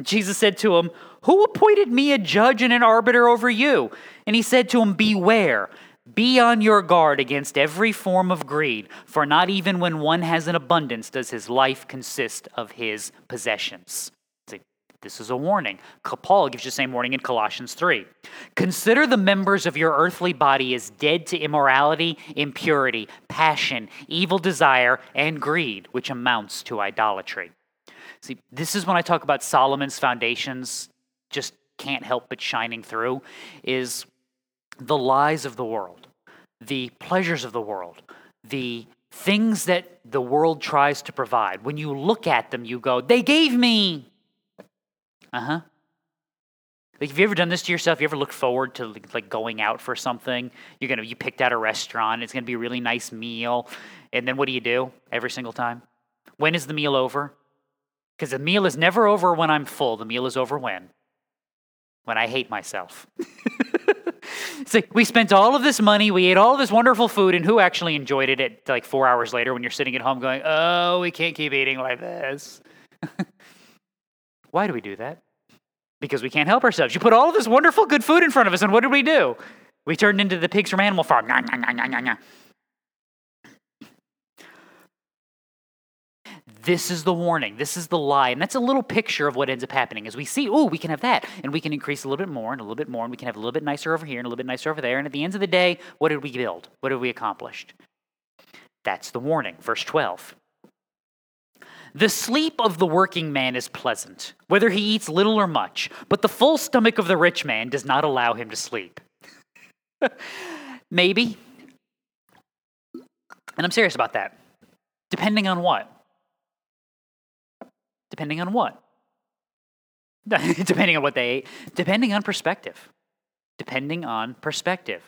Jesus said to him, Who appointed me a judge and an arbiter over you? And he said to him, Beware. Be on your guard against every form of greed, for not even when one has an abundance does his life consist of his possessions. See, this is a warning. Paul gives you the same warning in Colossians 3. Consider the members of your earthly body as dead to immorality, impurity, passion, evil desire, and greed, which amounts to idolatry. See, this is when I talk about Solomon's foundations, just can't help but shining through, is the lies of the world, the pleasures of the world, the things that the world tries to provide. When you look at them, you go, they gave me uh huh. Like, have you ever done this to yourself? You ever looked forward to like going out for something? You're gonna you picked out a restaurant. It's gonna be a really nice meal, and then what do you do every single time? When is the meal over? Because the meal is never over when I'm full. The meal is over when? When I hate myself. it's like we spent all of this money, we ate all this wonderful food, and who actually enjoyed it at like four hours later when you're sitting at home going, oh, we can't keep eating like this? Why do we do that? Because we can't help ourselves. You put all of this wonderful good food in front of us, and what did we do? We turned into the pigs from Animal Farm. Nah, nah, nah, this is the warning. This is the lie. And that's a little picture of what ends up happening as we see, oh, we can have that. And we can increase a little bit more and a little bit more. And we can have a little bit nicer over here and a little bit nicer over there. And at the end of the day, what did we build? What have we accomplished? That's the warning. Verse 12. The sleep of the working man is pleasant, whether he eats little or much, but the full stomach of the rich man does not allow him to sleep. Maybe. And I'm serious about that. Depending on what? Depending on what? depending on what they ate. Depending on perspective. Depending on perspective.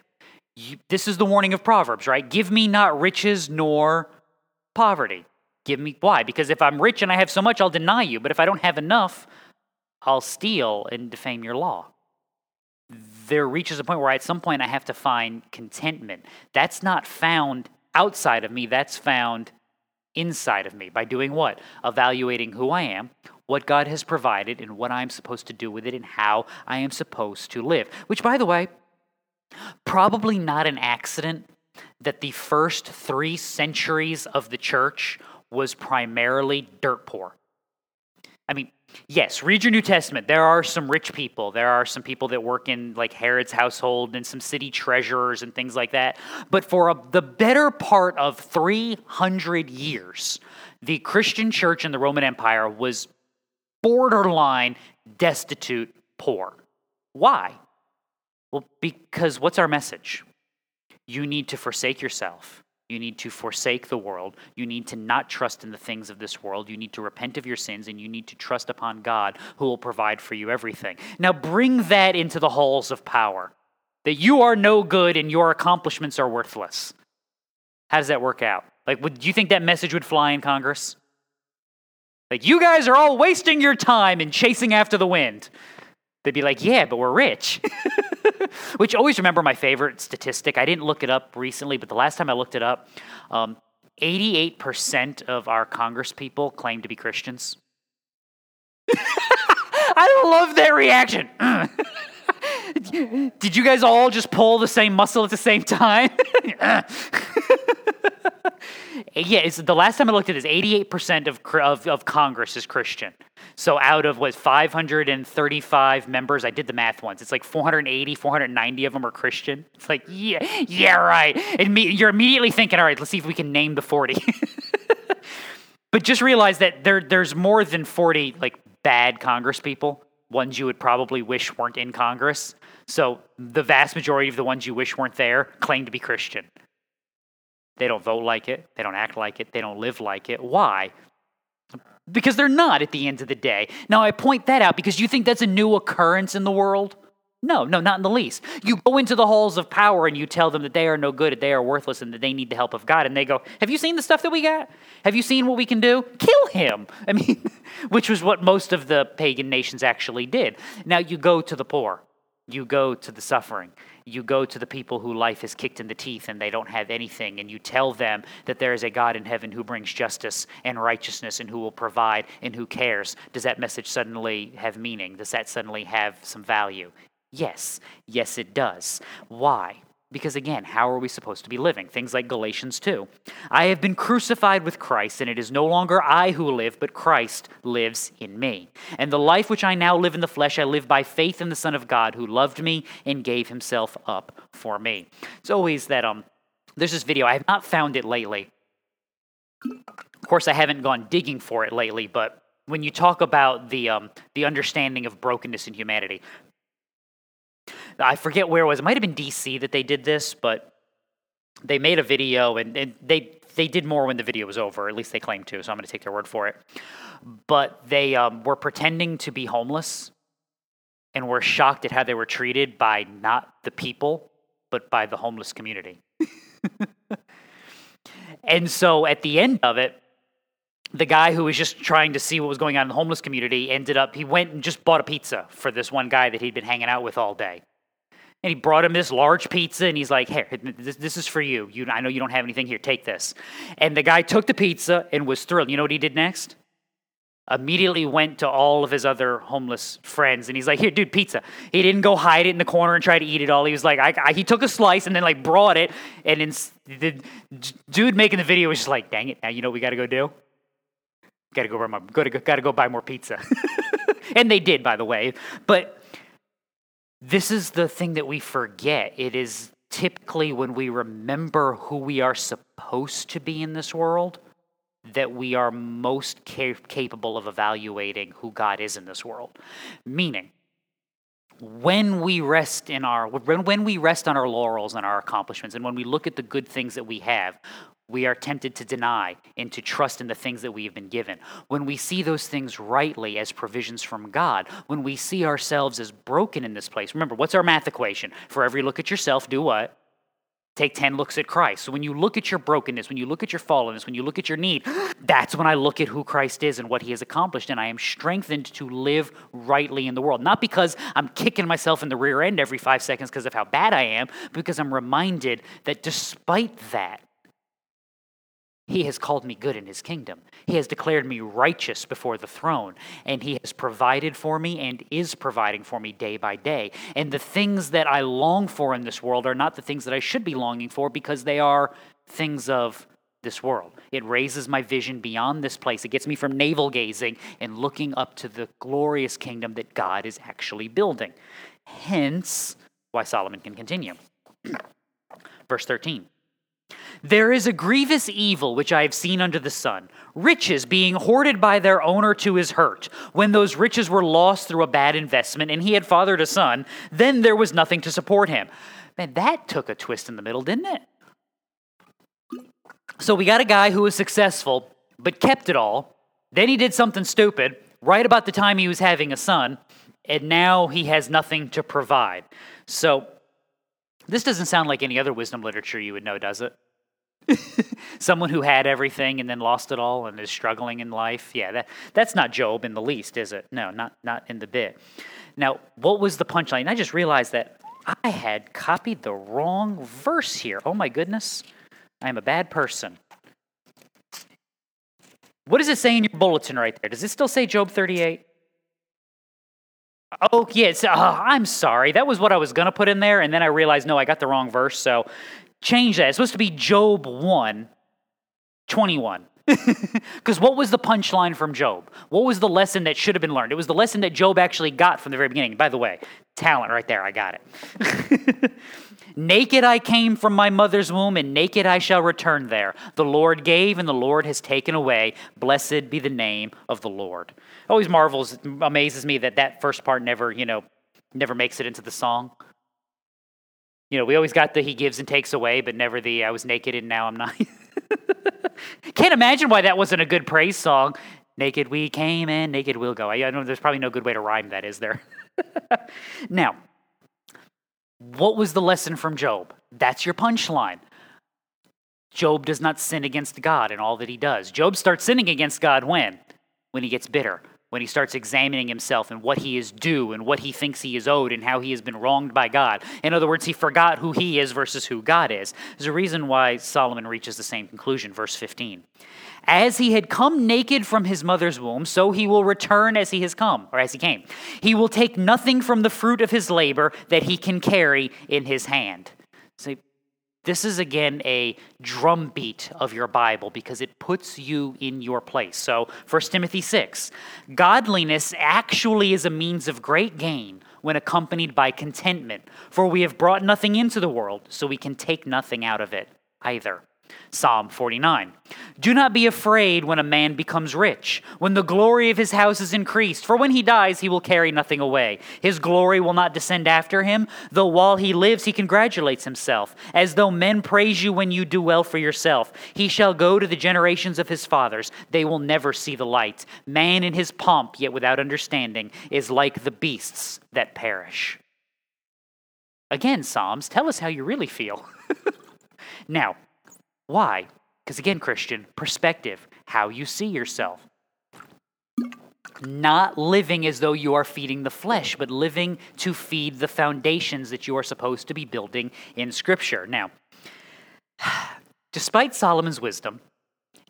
You, this is the warning of Proverbs, right? Give me not riches nor poverty. Give me why? Because if I'm rich and I have so much, I'll deny you. But if I don't have enough, I'll steal and defame your law. There reaches a point where at some point I have to find contentment. That's not found outside of me, that's found inside of me by doing what? Evaluating who I am, what God has provided, and what I'm supposed to do with it, and how I am supposed to live. Which, by the way, probably not an accident that the first three centuries of the church was primarily dirt poor. I mean, yes, read your New Testament. There are some rich people. There are some people that work in like Herod's household and some city treasurers and things like that. But for a, the better part of 300 years, the Christian church in the Roman Empire was borderline destitute poor. Why? Well, because what's our message? You need to forsake yourself. You need to forsake the world. You need to not trust in the things of this world. You need to repent of your sins and you need to trust upon God who will provide for you everything. Now bring that into the halls of power that you are no good and your accomplishments are worthless. How does that work out? Like, would, do you think that message would fly in Congress? Like, you guys are all wasting your time in chasing after the wind. They'd be like, yeah, but we're rich. Which always remember my favorite statistic. I didn't look it up recently, but the last time I looked it up, um, 88% of our Congress people claim to be Christians. I love that reaction. Did you guys all just pull the same muscle at the same time? yeah, it's the last time I looked at this, 88% of, of, of Congress is Christian. So out of what 535 members, I did the math once. It's like 480, 490 of them are Christian. It's like, yeah, yeah, right. And me, you're immediately thinking, all right, let's see if we can name the 40. but just realize that there, there's more than 40 like bad Congress people, ones you would probably wish weren't in Congress. So the vast majority of the ones you wish weren't there claim to be Christian. They don't vote like it. They don't act like it. They don't live like it. Why? Because they're not at the end of the day. Now, I point that out because you think that's a new occurrence in the world. No, no, not in the least. You go into the halls of power and you tell them that they are no good, that they are worthless, and that they need the help of God. And they go, Have you seen the stuff that we got? Have you seen what we can do? Kill him. I mean, which was what most of the pagan nations actually did. Now you go to the poor, you go to the suffering, you go to the people who life has kicked in the teeth and they don't have anything, and you tell them that there is a God in heaven who brings justice and righteousness and who will provide and who cares. Does that message suddenly have meaning? Does that suddenly have some value? Yes. Yes, it does. Why? Because again, how are we supposed to be living? Things like Galatians 2. I have been crucified with Christ, and it is no longer I who live, but Christ lives in me. And the life which I now live in the flesh, I live by faith in the Son of God who loved me and gave himself up for me. It's always that um there's this video, I have not found it lately. Of course, I haven't gone digging for it lately, but when you talk about the um, the understanding of brokenness in humanity, I forget where it was. It might have been DC that they did this, but they made a video and, and they they did more when the video was over. At least they claimed to. So I'm going to take their word for it. But they um, were pretending to be homeless and were shocked at how they were treated by not the people, but by the homeless community. and so at the end of it, the guy who was just trying to see what was going on in the homeless community ended up, he went and just bought a pizza for this one guy that he'd been hanging out with all day. And he brought him this large pizza and he's like, Here, this, this is for you. you. I know you don't have anything here. Take this. And the guy took the pizza and was thrilled. You know what he did next? Immediately went to all of his other homeless friends and he's like, Here, dude, pizza. He didn't go hide it in the corner and try to eat it all. He was like, I, I, He took a slice and then like brought it. And in, the dude making the video was just like, Dang it, now you know what we got to go do? Gotta go, gotta, gotta go buy more pizza. and they did, by the way. But this is the thing that we forget. It is typically when we remember who we are supposed to be in this world, that we are most ca- capable of evaluating who God is in this world. Meaning, when we rest in our when we rest on our laurels and our accomplishments and when we look at the good things that we have we are tempted to deny and to trust in the things that we have been given. When we see those things rightly as provisions from God, when we see ourselves as broken in this place, remember, what's our math equation? For every look at yourself, do what? Take 10 looks at Christ. So when you look at your brokenness, when you look at your fallenness, when you look at your need, that's when I look at who Christ is and what he has accomplished. And I am strengthened to live rightly in the world. Not because I'm kicking myself in the rear end every five seconds because of how bad I am, because I'm reminded that despite that, he has called me good in his kingdom. He has declared me righteous before the throne, and he has provided for me and is providing for me day by day. And the things that I long for in this world are not the things that I should be longing for because they are things of this world. It raises my vision beyond this place. It gets me from navel gazing and looking up to the glorious kingdom that God is actually building. Hence, why Solomon can continue. Verse 13. There is a grievous evil which I have seen under the sun riches being hoarded by their owner to his hurt. When those riches were lost through a bad investment and he had fathered a son, then there was nothing to support him. Man, that took a twist in the middle, didn't it? So we got a guy who was successful, but kept it all. Then he did something stupid right about the time he was having a son, and now he has nothing to provide. So this doesn't sound like any other wisdom literature you would know, does it? Someone who had everything and then lost it all and is struggling in life. Yeah, that, that's not Job in the least, is it? No, not, not in the bit. Now, what was the punchline? I just realized that I had copied the wrong verse here. Oh my goodness. I am a bad person. What does it say in your bulletin right there? Does it still say Job 38? Oh, yes. Oh, uh, I'm sorry. That was what I was going to put in there. And then I realized, no, I got the wrong verse. So change that. It's supposed to be Job 1 21. Because what was the punchline from Job? What was the lesson that should have been learned? It was the lesson that Job actually got from the very beginning. By the way, talent right there, I got it. naked I came from my mother's womb, and naked I shall return there. The Lord gave, and the Lord has taken away. Blessed be the name of the Lord. Always marvels, amazes me that that first part never, you know, never makes it into the song. You know, we always got the he gives and takes away, but never the I was naked and now I'm not. Can't imagine why that wasn't a good praise song. Naked we came and naked we'll go. I, I know there's probably no good way to rhyme that, is there? now, what was the lesson from Job? That's your punchline. Job does not sin against God in all that he does. Job starts sinning against God when? When he gets bitter, when he starts examining himself and what he is due and what he thinks he is owed and how he has been wronged by God. In other words, he forgot who he is versus who God is. There's a reason why Solomon reaches the same conclusion. Verse 15. As he had come naked from his mother's womb, so he will return as he has come, or as he came. He will take nothing from the fruit of his labor that he can carry in his hand. See, this is again a drumbeat of your Bible because it puts you in your place. So, 1 Timothy 6 Godliness actually is a means of great gain when accompanied by contentment, for we have brought nothing into the world, so we can take nothing out of it either. Psalm 49. Do not be afraid when a man becomes rich, when the glory of his house is increased, for when he dies, he will carry nothing away. His glory will not descend after him, though while he lives, he congratulates himself, as though men praise you when you do well for yourself. He shall go to the generations of his fathers, they will never see the light. Man in his pomp, yet without understanding, is like the beasts that perish. Again, Psalms, tell us how you really feel. now, why? Because again, Christian, perspective, how you see yourself. Not living as though you are feeding the flesh, but living to feed the foundations that you are supposed to be building in Scripture. Now, despite Solomon's wisdom,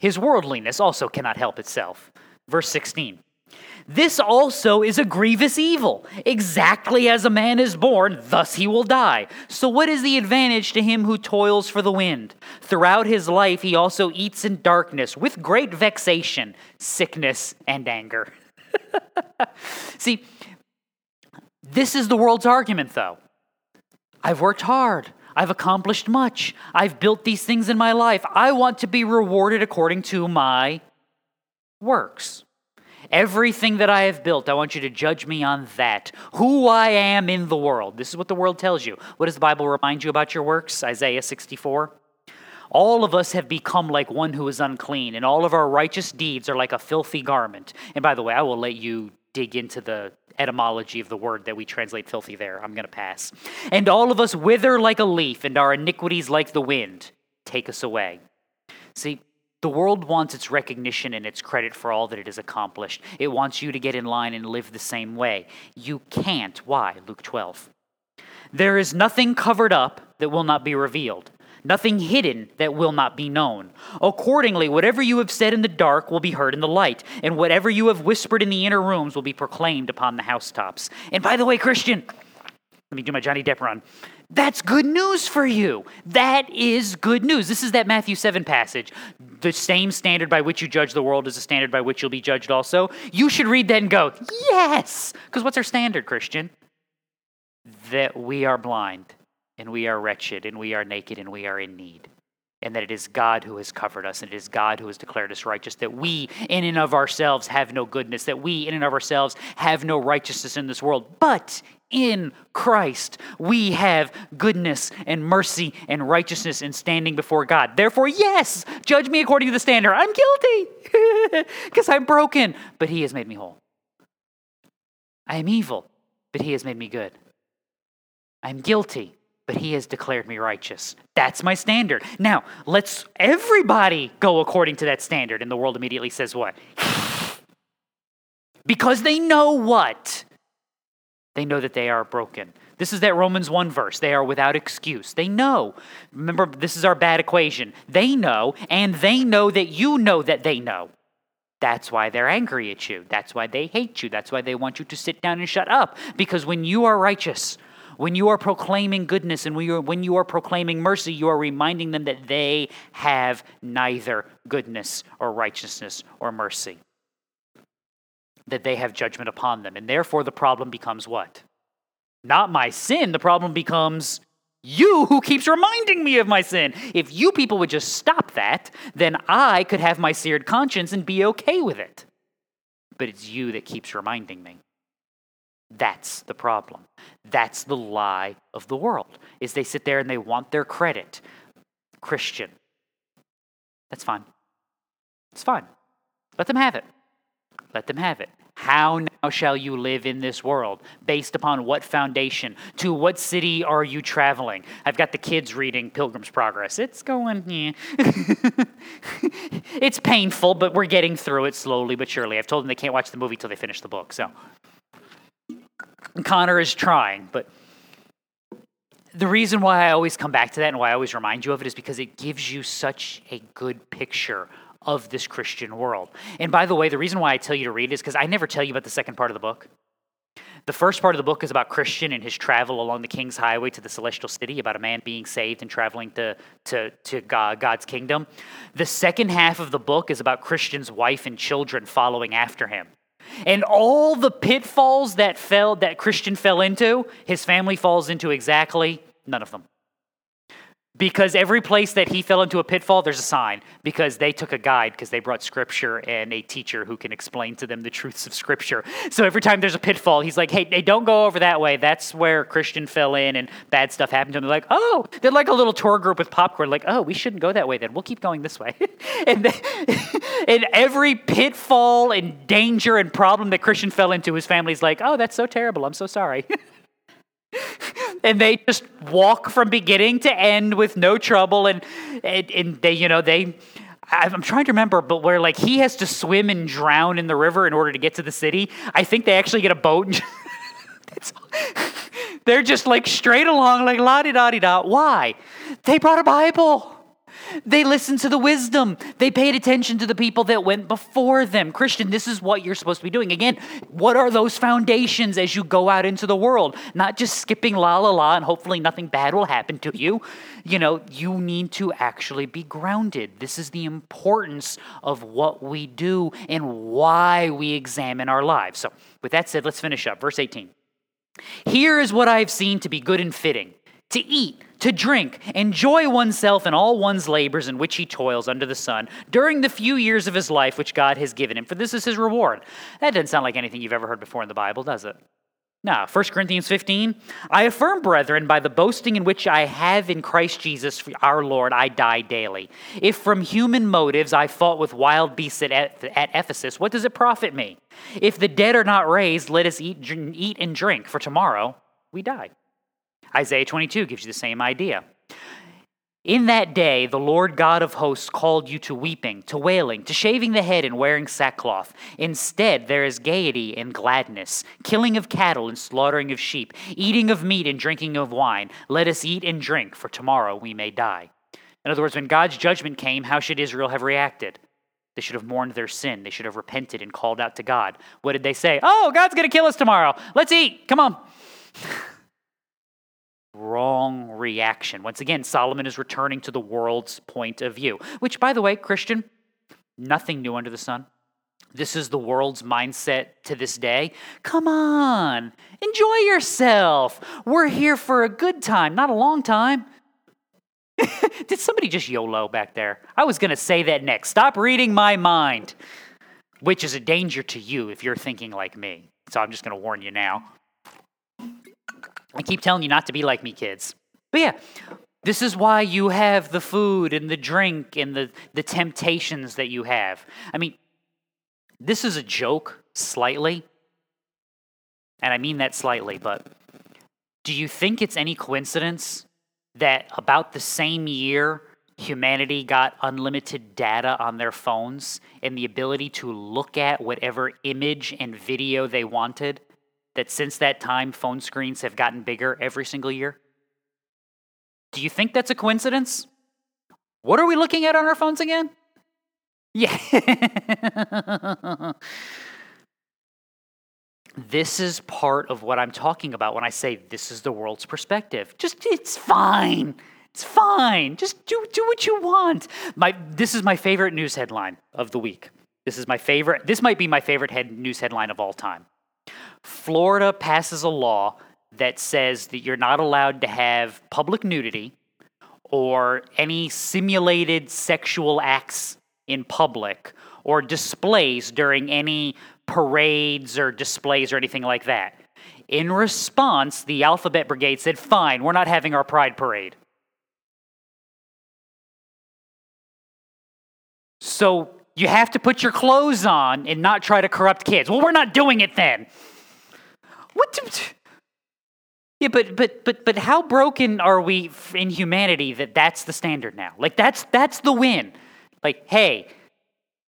his worldliness also cannot help itself. Verse 16 this also is a grievous evil. Exactly as a man is born, thus he will die. So, what is the advantage to him who toils for the wind? Throughout his life, he also eats in darkness with great vexation, sickness, and anger. See, this is the world's argument, though. I've worked hard. I've accomplished much. I've built these things in my life. I want to be rewarded according to my works. Everything that I have built, I want you to judge me on that. Who I am in the world. This is what the world tells you. What does the Bible remind you about your works? Isaiah 64. All of us have become like one who is unclean, and all of our righteous deeds are like a filthy garment. And by the way, I will let you dig into the etymology of the word that we translate filthy there. I'm going to pass. And all of us wither like a leaf, and our iniquities like the wind. Take us away. See, the world wants its recognition and its credit for all that it has accomplished. It wants you to get in line and live the same way. You can't. Why? Luke 12. There is nothing covered up that will not be revealed, nothing hidden that will not be known. Accordingly, whatever you have said in the dark will be heard in the light, and whatever you have whispered in the inner rooms will be proclaimed upon the housetops. And by the way, Christian, let me do my Johnny Depp run. That's good news for you. That is good news. This is that Matthew 7 passage. The same standard by which you judge the world is the standard by which you'll be judged also. You should read that and go, yes! Because what's our standard, Christian? That we are blind, and we are wretched, and we are naked, and we are in need. And that it is God who has covered us, and it is God who has declared us righteous, that we, in and of ourselves, have no goodness, that we, in and of ourselves, have no righteousness in this world. But in Christ, we have goodness and mercy and righteousness in standing before God. Therefore, yes, judge me according to the standard. I'm guilty because I'm broken, but He has made me whole. I am evil, but He has made me good. I'm guilty, but He has declared me righteous. That's my standard. Now, let's everybody go according to that standard. And the world immediately says, What? because they know what? They know that they are broken. This is that Romans 1 verse. They are without excuse. They know. Remember, this is our bad equation. They know, and they know that you know that they know. That's why they're angry at you. That's why they hate you. That's why they want you to sit down and shut up. Because when you are righteous, when you are proclaiming goodness and when you are, when you are proclaiming mercy, you are reminding them that they have neither goodness or righteousness or mercy that they have judgment upon them. And therefore, the problem becomes what? Not my sin. The problem becomes you who keeps reminding me of my sin. If you people would just stop that, then I could have my seared conscience and be okay with it. But it's you that keeps reminding me. That's the problem. That's the lie of the world. Is they sit there and they want their credit. Christian. That's fine. It's fine. Let them have it. Let them have it. How now shall you live in this world? Based upon what foundation? To what city are you traveling? I've got the kids reading Pilgrim's Progress. It's going, yeah. it's painful, but we're getting through it slowly but surely. I've told them they can't watch the movie till they finish the book. So Connor is trying, but the reason why I always come back to that and why I always remind you of it is because it gives you such a good picture of this Christian world. And by the way, the reason why I tell you to read is because I never tell you about the second part of the book. The first part of the book is about Christian and his travel along the King's Highway to the celestial city, about a man being saved and traveling to, to, to God, God's kingdom. The second half of the book is about Christian's wife and children following after him. And all the pitfalls that fell that Christian fell into, his family falls into exactly none of them because every place that he fell into a pitfall, there's a sign because they took a guide because they brought scripture and a teacher who can explain to them the truths of scripture. So every time there's a pitfall, he's like, hey, hey don't go over that way. That's where Christian fell in and bad stuff happened to him. They're like, oh, they're like a little tour group with popcorn, like, oh, we shouldn't go that way then. We'll keep going this way. and, and every pitfall and danger and problem that Christian fell into, his family's like, oh, that's so terrible. I'm so sorry. and they just walk from beginning to end with no trouble and and, and they you know they I'm trying to remember, but where like he has to swim and drown in the river in order to get to the city. I think they actually get a boat. And they're just like straight along, like la di da di da. Why? They brought a Bible. They listened to the wisdom. They paid attention to the people that went before them. Christian, this is what you're supposed to be doing. Again, what are those foundations as you go out into the world? Not just skipping la la la and hopefully nothing bad will happen to you. You know, you need to actually be grounded. This is the importance of what we do and why we examine our lives. So, with that said, let's finish up. Verse 18. Here is what I have seen to be good and fitting to eat to drink, enjoy oneself in all one's labors in which he toils under the sun during the few years of his life which God has given him, for this is his reward. That doesn't sound like anything you've ever heard before in the Bible, does it? Now, 1 Corinthians 15, I affirm, brethren, by the boasting in which I have in Christ Jesus our Lord, I die daily. If from human motives I fought with wild beasts at, at Ephesus, what does it profit me? If the dead are not raised, let us eat, eat and drink, for tomorrow we die. Isaiah 22 gives you the same idea. In that day, the Lord God of hosts called you to weeping, to wailing, to shaving the head and wearing sackcloth. Instead, there is gaiety and gladness, killing of cattle and slaughtering of sheep, eating of meat and drinking of wine. Let us eat and drink, for tomorrow we may die. In other words, when God's judgment came, how should Israel have reacted? They should have mourned their sin. They should have repented and called out to God. What did they say? Oh, God's going to kill us tomorrow. Let's eat. Come on. wrong reaction. Once again, Solomon is returning to the world's point of view, which, by the way, Christian, nothing new under the sun. This is the world's mindset to this day. Come on, enjoy yourself. We're here for a good time, not a long time. Did somebody just YOLO back there? I was going to say that next. Stop reading my mind, which is a danger to you if you're thinking like me. So I'm just going to warn you now. I keep telling you not to be like me, kids. But yeah, this is why you have the food and the drink and the, the temptations that you have. I mean, this is a joke, slightly. And I mean that slightly, but do you think it's any coincidence that about the same year humanity got unlimited data on their phones and the ability to look at whatever image and video they wanted? That since that time, phone screens have gotten bigger every single year? Do you think that's a coincidence? What are we looking at on our phones again? Yeah. this is part of what I'm talking about when I say this is the world's perspective. Just, it's fine. It's fine. Just do, do what you want. My, this is my favorite news headline of the week. This is my favorite. This might be my favorite head, news headline of all time. Florida passes a law that says that you're not allowed to have public nudity or any simulated sexual acts in public or displays during any parades or displays or anything like that. In response, the Alphabet Brigade said, Fine, we're not having our Pride Parade. So you have to put your clothes on and not try to corrupt kids. Well, we're not doing it then. What? Yeah, but but but but how broken are we in humanity that that's the standard now? Like that's that's the win. Like, hey,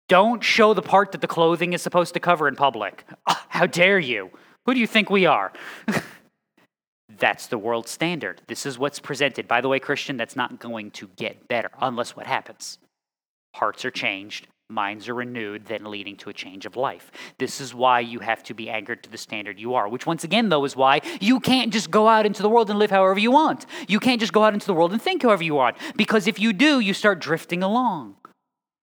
don't show the part that the clothing is supposed to cover in public. Oh, how dare you? Who do you think we are? that's the world standard. This is what's presented. By the way, Christian, that's not going to get better unless what happens? Hearts are changed, minds are renewed, then leading to a change of life. This is why you have to be anchored to the standard you are, which, once again, though, is why you can't just go out into the world and live however you want. You can't just go out into the world and think however you want, because if you do, you start drifting along.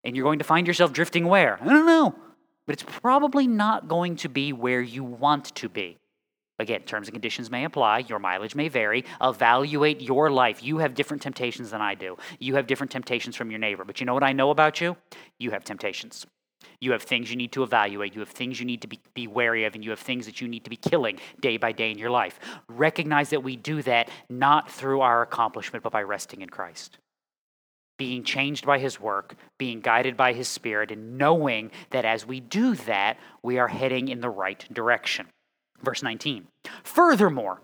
And you're going to find yourself drifting where? I don't know. But it's probably not going to be where you want to be. Again, terms and conditions may apply, your mileage may vary. Evaluate your life. You have different temptations than I do. You have different temptations from your neighbor. But you know what I know about you? You have temptations. You have things you need to evaluate. You have things you need to be, be wary of, and you have things that you need to be killing day by day in your life. Recognize that we do that not through our accomplishment, but by resting in Christ. Being changed by his work, being guided by his spirit, and knowing that as we do that, we are heading in the right direction. Verse 19. Furthermore,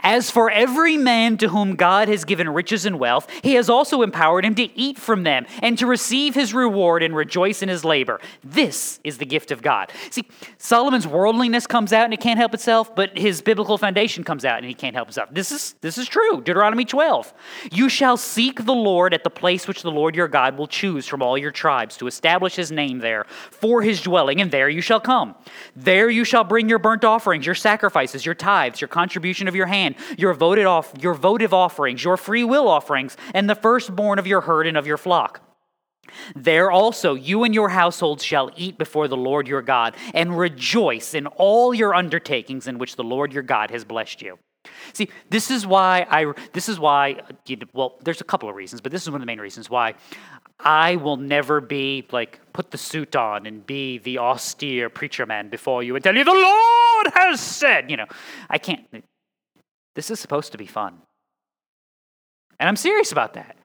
as for every man to whom God has given riches and wealth, he has also empowered him to eat from them and to receive his reward and rejoice in his labor. This is the gift of God. See, Solomon's worldliness comes out and he can't help itself, but his biblical foundation comes out and he can't help himself. This is this is true. Deuteronomy 12. You shall seek the Lord at the place which the Lord your God will choose from all your tribes to establish his name there for his dwelling, and there you shall come. There you shall bring your burnt offerings, your sacrifices, your tithes, your contribution of your hand, your voted off, your votive offerings, your free will offerings, and the firstborn of your herd and of your flock. There also you and your households shall eat before the Lord your God, and rejoice in all your undertakings in which the Lord your God has blessed you. See, this is why I. This is why. Well, there's a couple of reasons, but this is one of the main reasons why I will never be like put the suit on and be the austere preacher man before you and tell you the Lord has said. You know, I can't. This is supposed to be fun, and I'm serious about that.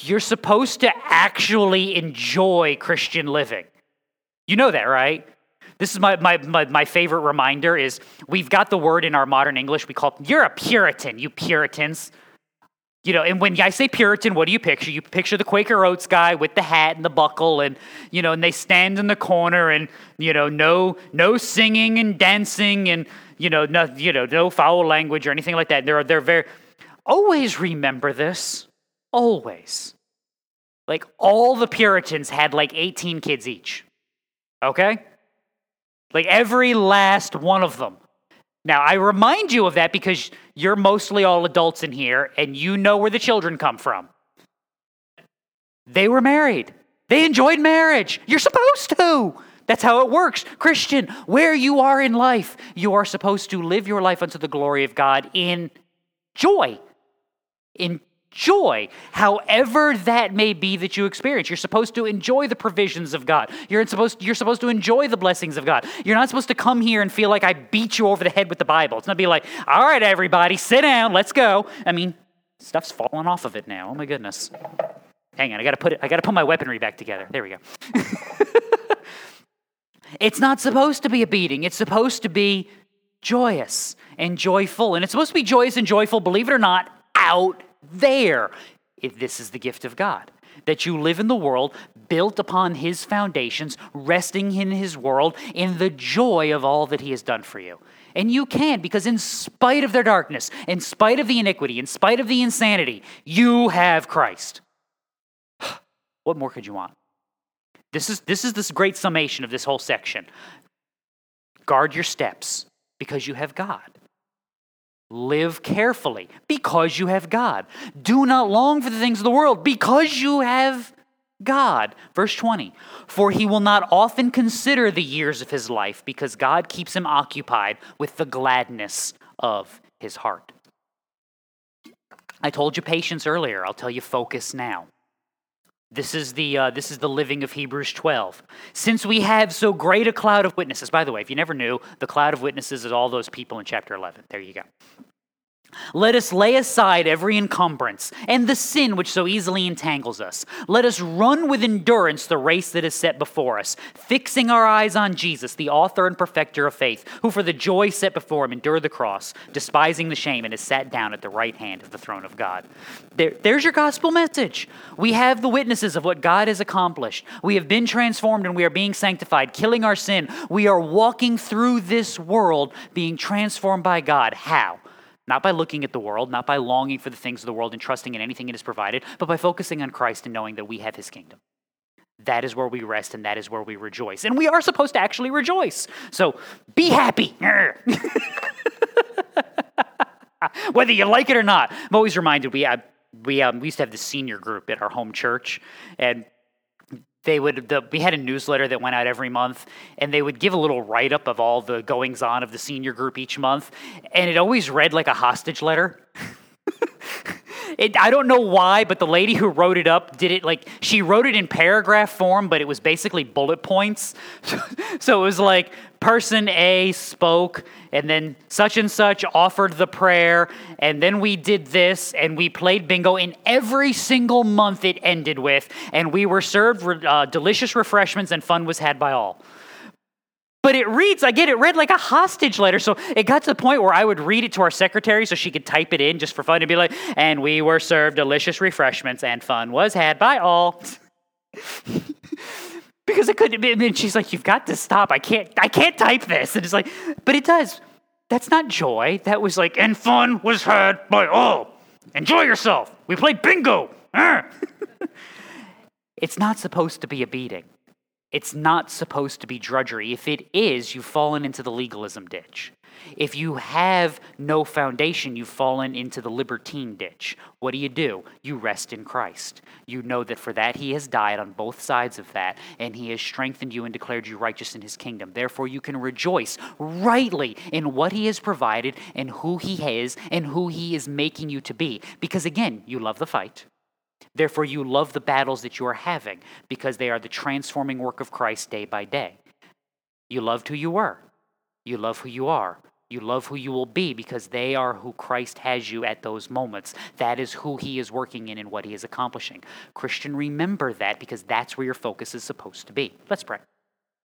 You're supposed to actually enjoy Christian living. You know that, right? This is my, my, my, my, favorite reminder is we've got the word in our modern English we call you're a Puritan, you Puritans. You know, and when I say Puritan, what do you picture? You picture the Quaker Oats guy with the hat and the buckle, and you know, and they stand in the corner, and you know, no, no singing and dancing, and you know, no, you know, no foul language or anything like that. They're they're very. Always remember this. Always. Like all the Puritans had like 18 kids each. Okay? Like every last one of them. Now, I remind you of that because you're mostly all adults in here and you know where the children come from. They were married, they enjoyed marriage. You're supposed to. That's how it works. Christian, where you are in life, you are supposed to live your life unto the glory of God in joy, in joy, however that may be that you experience. You're supposed to enjoy the provisions of God. You're supposed, you're supposed to enjoy the blessings of God. You're not supposed to come here and feel like I beat you over the head with the Bible. It's not be like, all right, everybody, sit down, let's go. I mean, stuff's falling off of it now. Oh my goodness. Hang on, I gotta put it, I gotta put my weaponry back together. There we go. it's not supposed to be a beating. It's supposed to be joyous and joyful. And it's supposed to be joyous and joyful, believe it or not, out there. If this is the gift of God. That you live in the world built upon His foundations, resting in His world in the joy of all that He has done for you. And you can, because in spite of their darkness, in spite of the iniquity, in spite of the insanity, you have Christ. what more could you want? This is, this is this great summation of this whole section. Guard your steps because you have God. Live carefully because you have God. Do not long for the things of the world because you have God. Verse 20 For he will not often consider the years of his life because God keeps him occupied with the gladness of his heart. I told you patience earlier. I'll tell you focus now. This is the uh, this is the living of Hebrews 12. Since we have so great a cloud of witnesses. By the way, if you never knew, the cloud of witnesses is all those people in chapter 11. There you go. Let us lay aside every encumbrance and the sin which so easily entangles us. Let us run with endurance the race that is set before us, fixing our eyes on Jesus, the author and perfecter of faith, who for the joy set before him endured the cross, despising the shame, and is sat down at the right hand of the throne of God. There, there's your gospel message. We have the witnesses of what God has accomplished. We have been transformed and we are being sanctified, killing our sin. We are walking through this world being transformed by God. How? Not by looking at the world, not by longing for the things of the world and trusting in anything it has provided, but by focusing on Christ and knowing that we have his kingdom. That is where we rest and that is where we rejoice. And we are supposed to actually rejoice. So be happy. Whether you like it or not. I'm always reminded we, we, um, we used to have the senior group at our home church, and they would the, we had a newsletter that went out every month and they would give a little write-up of all the goings on of the senior group each month and it always read like a hostage letter it, I don't know why, but the lady who wrote it up did it like she wrote it in paragraph form, but it was basically bullet points. so it was like person A spoke, and then such and such offered the prayer, and then we did this, and we played bingo. In every single month, it ended with, and we were served uh, delicious refreshments, and fun was had by all. But it reads, I get it read like a hostage letter. So it got to the point where I would read it to our secretary so she could type it in just for fun and be like, and we were served delicious refreshments and fun was had by all. because it couldn't be, and she's like, You've got to stop. I can't I can't type this. And it's like, but it does. That's not joy. That was like, and fun was had by all. Enjoy yourself. We played bingo. it's not supposed to be a beating. It's not supposed to be drudgery. If it is, you've fallen into the legalism ditch. If you have no foundation, you've fallen into the libertine ditch. What do you do? You rest in Christ. You know that for that he has died on both sides of that, and he has strengthened you and declared you righteous in his kingdom. Therefore, you can rejoice rightly in what he has provided and who he is and who he is making you to be. Because again, you love the fight. Therefore, you love the battles that you are having because they are the transforming work of Christ day by day. You loved who you were. You love who you are. You love who you will be because they are who Christ has you at those moments. That is who he is working in and what he is accomplishing. Christian, remember that because that's where your focus is supposed to be. Let's pray.